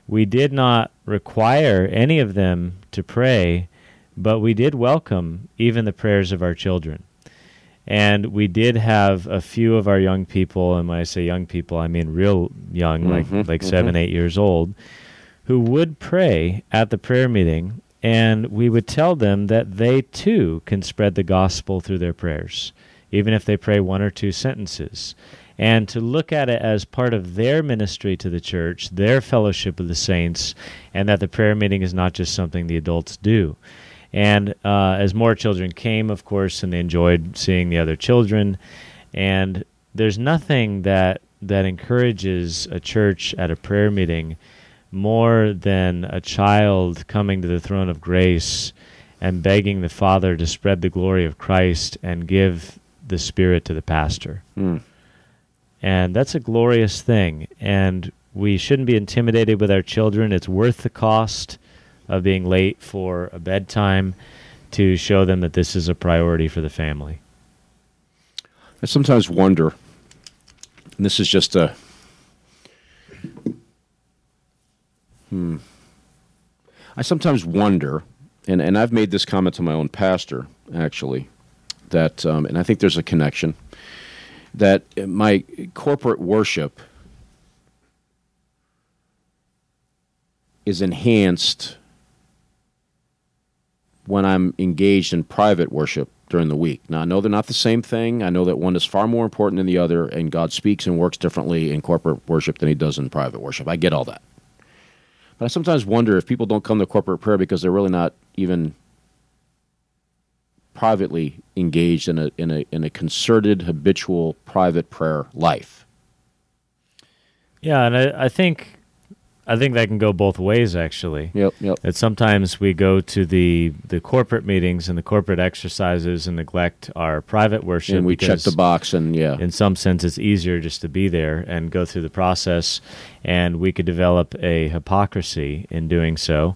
We did not require any of them to pray, but we did welcome even the prayers of our children. And we did have a few of our young people, and when I say young people, I mean real young, Mhm, like like seven, eight years old, who would pray at the prayer meeting, and we would tell them that they too can spread the gospel through their prayers, even if they pray one or two sentences. And to look at it as part of their ministry to the church, their fellowship with the saints, and that the prayer meeting is not just something the adults do. And uh, as more children came, of course, and they enjoyed seeing the other children, and there's nothing that that encourages a church at a prayer meeting more than a child coming to the throne of grace and begging the Father to spread the glory of Christ and give the Spirit to the pastor. Mm. And that's a glorious thing. And we shouldn't be intimidated with our children. It's worth the cost of being late for a bedtime to show them that this is a priority for the family. I sometimes wonder, and this is just a. Hmm. I sometimes wonder, and, and I've made this comment to my own pastor, actually, that, um, and I think there's a connection, that my corporate worship is enhanced when I'm engaged in private worship during the week. Now, I know they're not the same thing. I know that one is far more important than the other, and God speaks and works differently in corporate worship than he does in private worship. I get all that. But I sometimes wonder if people don't come to corporate prayer because they're really not even privately engaged in a, in a, in a concerted, habitual, private prayer life. Yeah, and I, I think I think that can go both ways, actually. Yep, yep. That sometimes we go to the the corporate meetings and the corporate exercises and neglect our private worship. And we check the box, and yeah. In some sense, it's easier just to be there and go through the process, and we could develop a hypocrisy in doing so,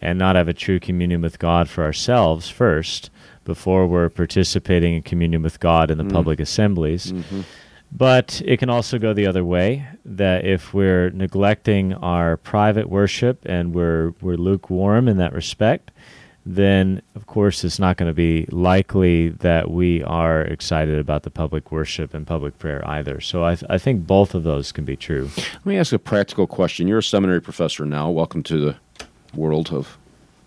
and not have a true communion with God for ourselves first before we're participating in communion with God in the mm. public assemblies. Mm-hmm. But it can also go the other way that if we're neglecting our private worship and we're, we're lukewarm in that respect, then of course it's not going to be likely that we are excited about the public worship and public prayer either. So I, I think both of those can be true. Let me ask a practical question. You're a seminary professor now. Welcome to the world of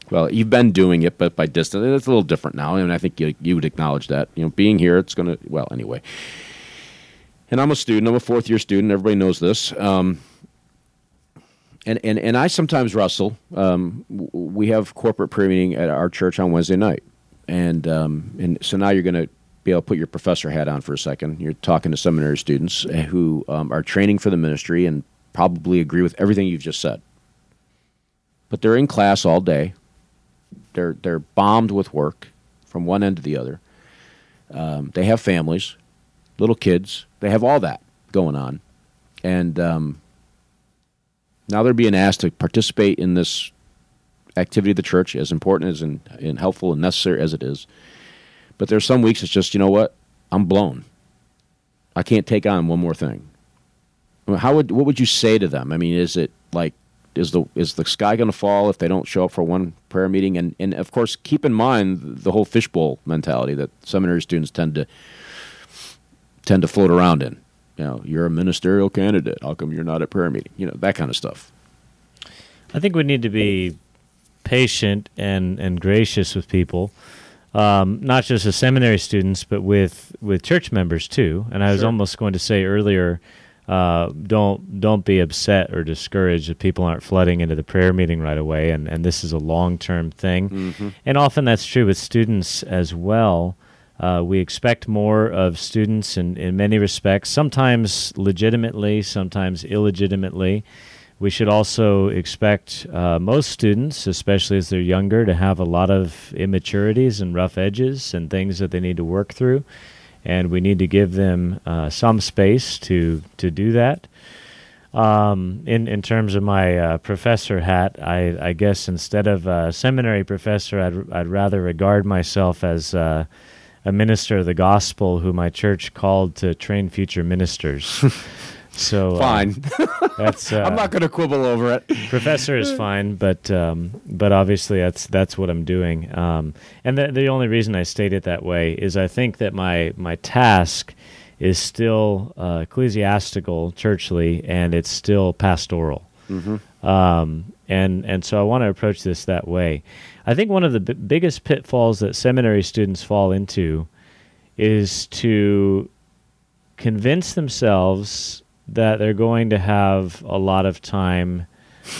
well, you've been doing it, but by distance, it's a little different now, and I think you, you would acknowledge that. You know, being here, it's going to well, anyway and I'm a student. I'm a fourth year student. Everybody knows this. Um, and, and, and I sometimes wrestle. Um, we have corporate prayer meeting at our church on Wednesday night. And, um, and so now you're going to be able to put your professor hat on for a second. You're talking to seminary students who um, are training for the ministry and probably agree with everything you've just said. But they're in class all day. They're, they're bombed with work from one end to the other. Um, they have families, little kids they have all that going on, and um, now they're being asked to participate in this activity of the church, as important as and, and helpful and necessary as it is. But there's some weeks it's just you know what I'm blown. I can't take on one more thing. How would what would you say to them? I mean, is it like is the is the sky going to fall if they don't show up for one prayer meeting? And and of course, keep in mind the whole fishbowl mentality that seminary students tend to tend to float around in. You know, you're a ministerial candidate. How come you're not at prayer meeting? You know, that kind of stuff. I think we need to be patient and, and gracious with people, um, not just as seminary students, but with, with church members too. And I was sure. almost going to say earlier, uh, don't don't be upset or discouraged if people aren't flooding into the prayer meeting right away. And, and this is a long term thing, mm-hmm. and often that's true with students as well. Uh, we expect more of students in, in many respects, sometimes legitimately, sometimes illegitimately. We should also expect uh, most students, especially as they're younger, to have a lot of immaturities and rough edges and things that they need to work through. And we need to give them uh, some space to, to do that. Um, in, in terms of my uh, professor hat, I, I guess instead of a seminary professor, I'd, I'd rather regard myself as uh, a minister of the gospel who my church called to train future ministers. So uh, fine. that's uh, I'm not going to quibble over it. Professor is fine, but um, but obviously that's that's what I'm doing. Um, and the the only reason I state it that way is I think that my my task is still uh, ecclesiastical, churchly, and it's still pastoral. Um, and and so I want to approach this that way. I think one of the b- biggest pitfalls that seminary students fall into is to convince themselves that they're going to have a lot of time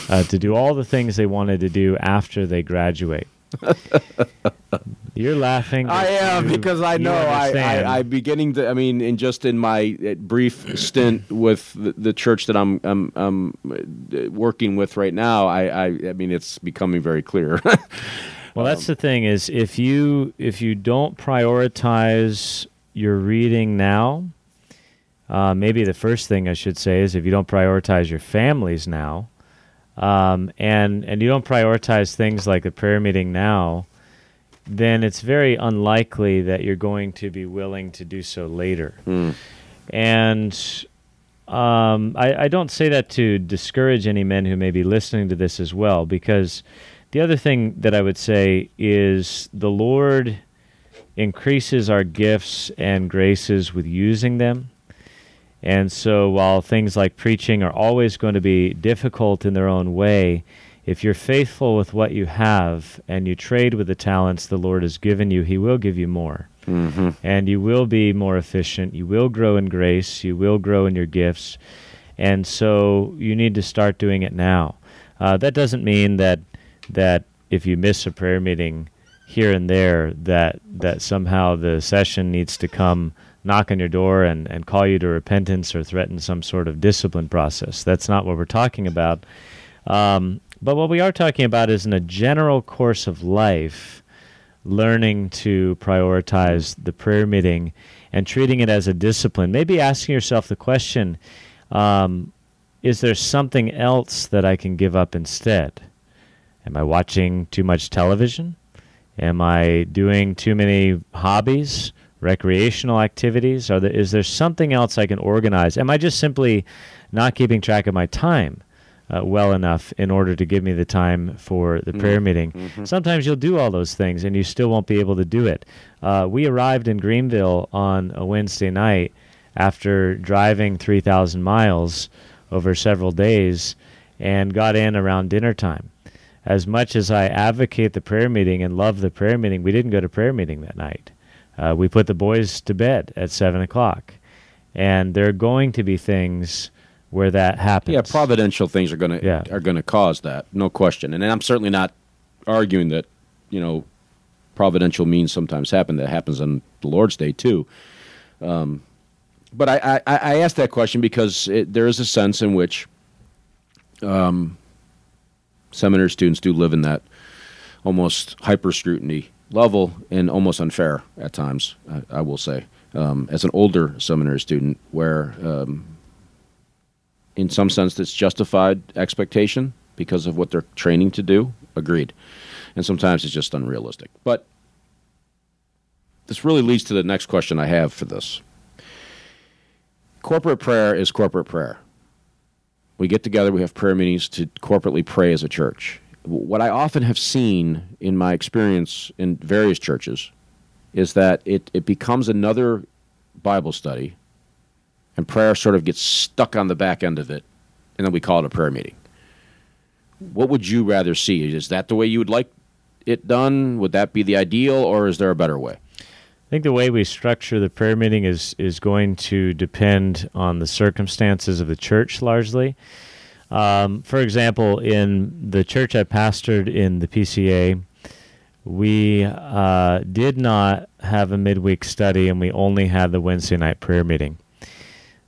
uh, to do all the things they wanted to do after they graduate. You're laughing. I am You- because I know I, I, I'm beginning to. I mean, in just in my uh, brief stint with the, the church that I'm I'm, I'm uh, working with right now, I, I I mean it's becoming very clear. Well, that's the thing is if you if you don't prioritize your reading now, uh, maybe the first thing I should say is if you don't prioritize your families now, um, and and you don't prioritize things like the prayer meeting now, then it's very unlikely that you're going to be willing to do so later. And um, I, I don't say that to discourage any men who may be listening to this as well, because the other thing that I would say is the Lord increases our gifts and graces with using them. And so while things like preaching are always going to be difficult in their own way, if you're faithful with what you have and you trade with the talents the Lord has given you, He will give you more. mm-hmm. And you will be more efficient. You will grow in grace. You will grow in your gifts. And so you need to start doing it now. Uh, that doesn't mean that that if you miss a prayer meeting here and there, that that somehow the session needs to come knock on your door and, and call you to repentance or threaten some sort of discipline process. That's not what we're talking about. Um, but what we are talking about is in a general course of life, learning to prioritize the prayer meeting and treating it as a discipline. Maybe asking yourself the question um, is there something else that I can give up instead? Am I watching too much television? Am I doing too many hobbies, recreational activities? Are there, is there something else I can organize? Am I just simply not keeping track of my time uh, well enough in order to give me the time for the prayer meeting? Sometimes you'll do all those things and you still won't be able to do it. Uh, we arrived in Greenville on a Wednesday night after driving 3,000 miles over several days and got in around dinner time as much as I advocate the prayer meeting and love the prayer meeting, we didn't go to prayer meeting that night. Uh, we put the boys to bed at seven o'clock, and there are going to be things where that happens. Yeah, providential things are going to Yeah. are going to cause that, no question. And I'm certainly not arguing that you know providential means sometimes happen. That happens on the Lord's Day too. Um, but I, I, I asked that question because it, there is a sense in which um, seminary students do live in that almost hyper scrutiny level and almost unfair at times. I, I will say, um, as an older seminary student, where um, in some sense it's justified expectation because of what they're training to do. Agreed. And sometimes it's just unrealistic. But this really leads to the next question I have for this. Corporate prayer is corporate prayer. We get together, we have prayer meetings to corporately pray as a church. What I often have seen in my experience in various churches is that it, it becomes another Bible study and prayer sort of gets stuck on the back end of it, and then we call it a prayer meeting. What would you rather see? Is that the way you would like it done? Would that be the ideal, or is there a better way? I think the way we structure the prayer meeting is is going to depend on the circumstances of the church largely. Um, for example, in the church I pastored in the PCA, we uh, did not have a midweek study, and we only had the Wednesday night prayer meeting.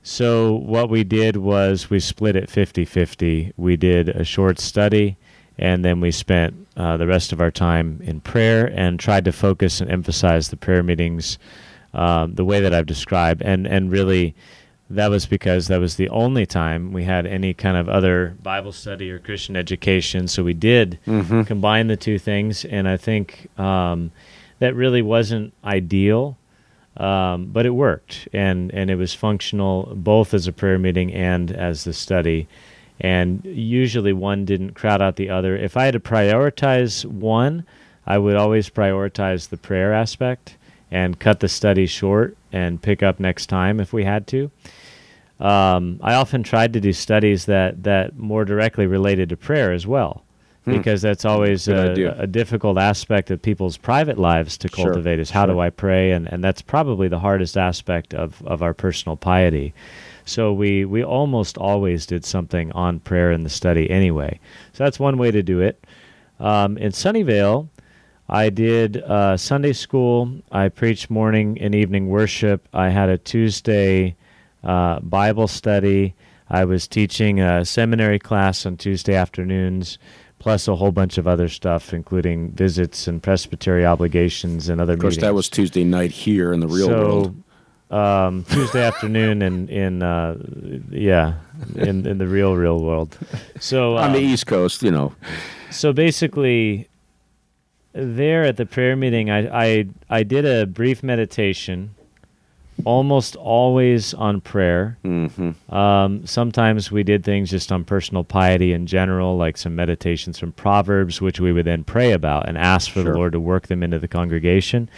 So what we did was we split it 50-50. We did a short study, and then we spent uh, the rest of our time in prayer and tried to focus and emphasize the prayer meetings um, the way that I've described. And and really, that was because that was the only time we had any kind of other Bible study or Christian education. So we did combine the two things, and I think um, that really wasn't ideal. Um, but it worked, and, and it was functional both as a prayer meeting and as the study. And usually one didn't crowd out the other. If I had to prioritize one, I would always prioritize the prayer aspect and cut the study short and pick up next time if we had to. Um, I often tried to do studies that that more directly related to prayer as well, Hmm. because that's always a, a difficult aspect of people's private lives to Sure, cultivate. Is how do. I pray, and and that's probably the hardest aspect of of our personal piety. So we we almost always did something on prayer in the study anyway. So that's one way to do it. Um, in Sunnyvale, I did uh, Sunday school. I preached morning and evening worship. I had a Tuesday uh, Bible study. I was teaching a seminary class on Tuesday afternoons, plus a whole bunch of other stuff, including visits and presbytery obligations and other Of course, meetings. that was Tuesday night here in the real so, world. Um, Tuesday afternoon in in uh, yeah in in the real real world. So On the um, East Coast, you know. so basically, there at the prayer meeting, I, I I did a brief meditation, almost always on prayer. hmm Um, sometimes we did things just on personal piety in general, like some meditations from Proverbs, which we would then pray about and ask for Sure. the Lord to work them into the congregation.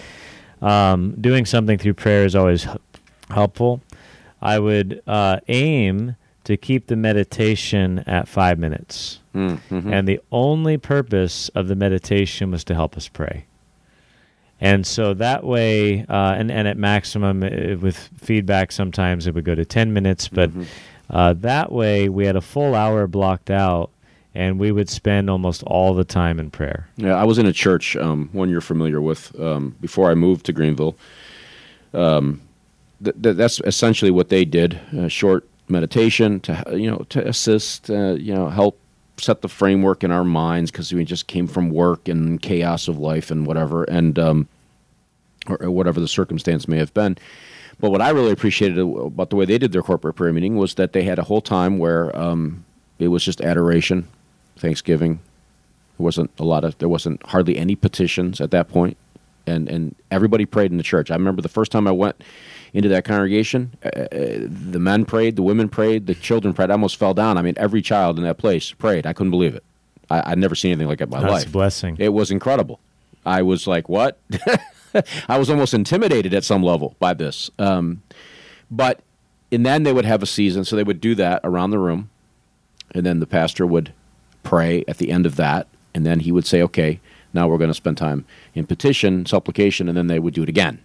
Um, doing something through prayer is always helpful. I would uh, aim to keep the meditation at five minutes. Mm-hmm. And the only purpose of the meditation was to help us pray. And so that way, uh, and, and at maximum, uh, with feedback, sometimes it would go to 10 minutes, but uh, that way we had a full hour blocked out and we would spend almost all the time in prayer. Yeah, I was in a church, um, one you're familiar with, um, before I moved to Greenville. Um, th- th- that's essentially what they did: a short meditation to you know to assist, uh, you know, help set the framework in our minds because we just came from work and chaos of life and whatever, and um, or, or whatever the circumstance may have been. But what I really appreciated about the way they did their corporate prayer meeting was that they had a whole time where um, it was just adoration, thanksgiving, there wasn't a lot of there wasn't hardly any petitions at that point and and everybody prayed in the church. I remember the first time i went into that congregation uh, uh, the men prayed the women prayed the children prayed. I almost fell down. I mean every child in that place prayed. I couldn't believe it. I, i'd never seen anything like it in my That's life. a blessing. it was incredible. I was like what i was almost intimidated at some level by this. Um, but and then they would have a season so they would do that around the room and then the pastor would pray at the end of that and then he would say okay now we're going to spend time in petition supplication and then they would do it again.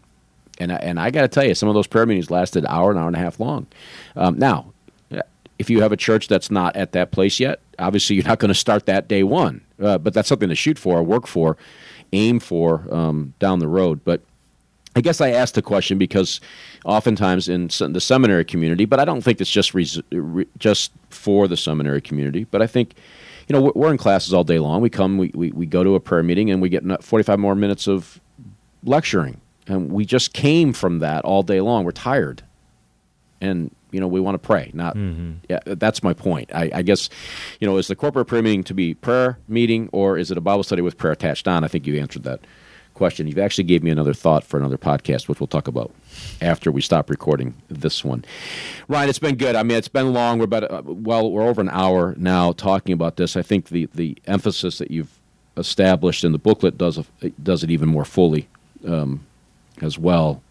And I, and I got to tell you some of those prayer meetings lasted an hour an hour and a half long. Um, now if you have a church that's not at that place yet obviously you're not going to start that day one uh, but that's something to shoot for work for aim for um, down the road but I guess I asked the question because oftentimes in the seminary community, but I don't think it's just res- re- just for the seminary community. But I think, you know, we're, in classes all day long. We come, we, we, we go to a prayer meeting, and we get 45 more minutes of lecturing. And we just came from that all day long. We're tired. And, you know, we want to pray. Not, yeah, that's my point. I, I guess, you know, is the corporate prayer meeting to be prayer meeting or is it a Bible study with prayer attached on? I think you answered that question. You've actually gave me another thought for another podcast, which we'll talk about after we stop recording this one. Ryan, it's been good. I mean, it's been long. We're about uh, well, we're over an hour now talking about this. I think the the emphasis that you've established in the booklet does a, does it even more fully um, as well.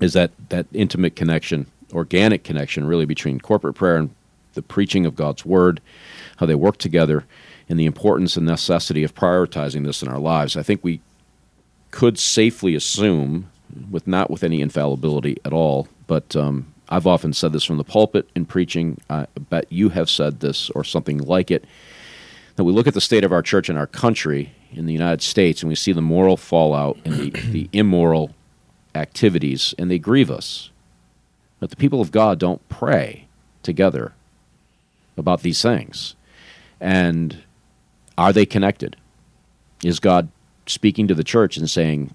Is that that intimate connection, organic connection, really between corporate prayer and the preaching of God's word, how they work together, and the importance and necessity of prioritizing this in our lives. I think we could safely assume, with not with any infallibility at all, but um, I've often said this from the pulpit in preaching. I bet you have said this or something like it. That we look at the state of our church and our country in the United States, and we see the moral fallout and the, the immoral activities, and they grieve us. But the people of God don't pray together about these things. And are they connected? Is God speaking to the church and saying,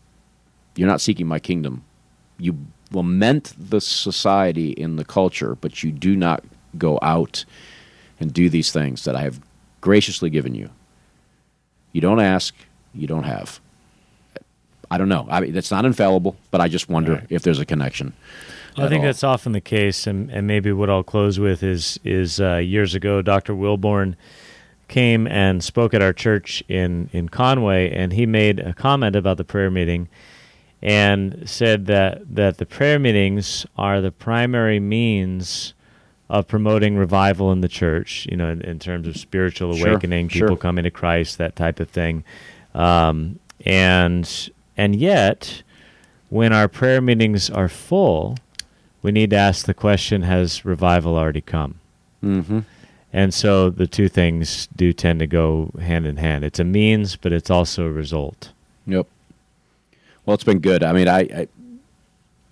You're not seeking my kingdom? You lament the society in the culture, but you do not go out and do these things that I have graciously given you. You don't ask, you don't have. I don't know. I mean, that's not infallible, but I just wonder Right. if there's a connection. I think all. that's often the case, and, and maybe what I'll close with is is uh, years ago, Dr. Willborn came and spoke at our church in in Conway, and he made a comment about the prayer meeting, and said that that the prayer meetings are the primary means of promoting revival in the church, you know, in, in terms of spiritual awakening, sure. people coming to Christ, that type of thing. Um, and and yet, when our prayer meetings are full, we need to ask the question: Has revival already come? Mm-hmm. And so the two things do tend to go hand in hand. It's a means, but it's also a result. Yep. Well, it's been good. I mean, I, I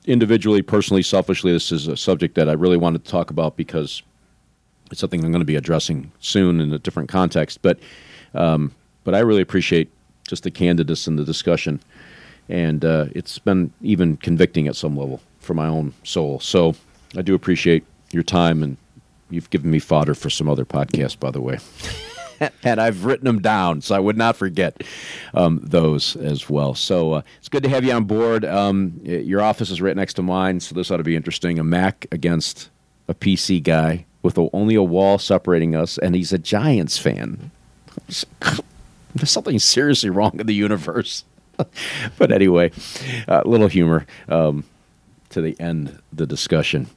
individually, personally, selfishly, this is a subject that I really wanted to talk about because it's something I'm going to be addressing soon in a different context. But, um, but I really appreciate just the candidness and the discussion, and uh, it's been even convicting at some level for my own soul. So I do appreciate your time, and you've given me fodder for some other podcasts, by the way. and I've written them down, so I would not forget um, those as well. So uh, it's good to have you on board. Um, your office is right next to mine, so this ought to be interesting. A Mac against a PC guy with a, only a wall separating us, and he's a Giants fan. There's something seriously wrong in the universe. but anyway, a little humor um, to the end the discussion.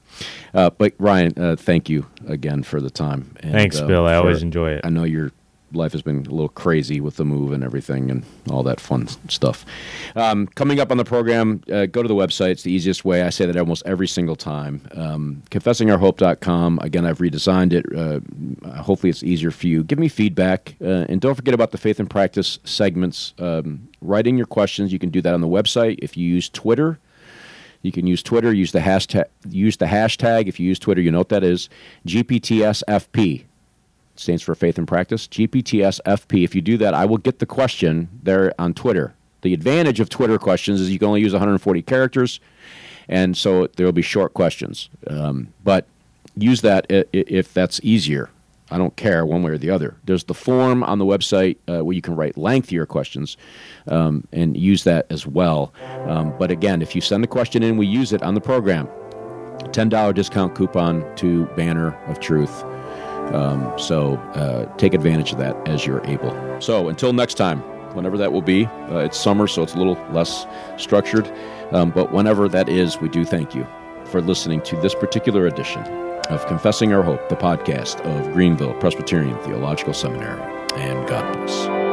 Uh, but Ryan, uh, thank you again for the time. And, Thanks, uh, Bill. I always enjoy it. I know your life has been a little crazy with the move and everything and all that fun stuff. Um, coming up on the program, uh, go to the website. It's the easiest way. I say that almost every single time. Um, confessingourhope.com. Again, I've redesigned it. Uh, hopefully, it's easier for you. Give me feedback. Uh, and don't forget about the Faith and Practice segments. Um, writing your questions, you can do that on the website. If you use Twitter, you can use Twitter. Use the hashtag. Use the hashtag. If you use Twitter, you know what that is. GPTSFP stands for Faith and Practice. GPTSFP. If you do that, I will get the question there on Twitter. The advantage of Twitter questions is you can only use 140 characters, and so there will be short questions. Um, but use that if that's easier. I don't care one way or the other. There's the form on the website uh, where you can write lengthier questions um, and use that as well. Um, but again, if you send a question in, we use it on the program. $10 discount coupon to Banner of Truth. Um, so uh, take advantage of that as you're able. So until next time, whenever that will be, uh, it's summer, so it's a little less structured. Um, but whenever that is, we do thank you for listening to this particular edition of Confessing Our Hope, the podcast of Greenville Presbyterian Theological Seminary. And God bless.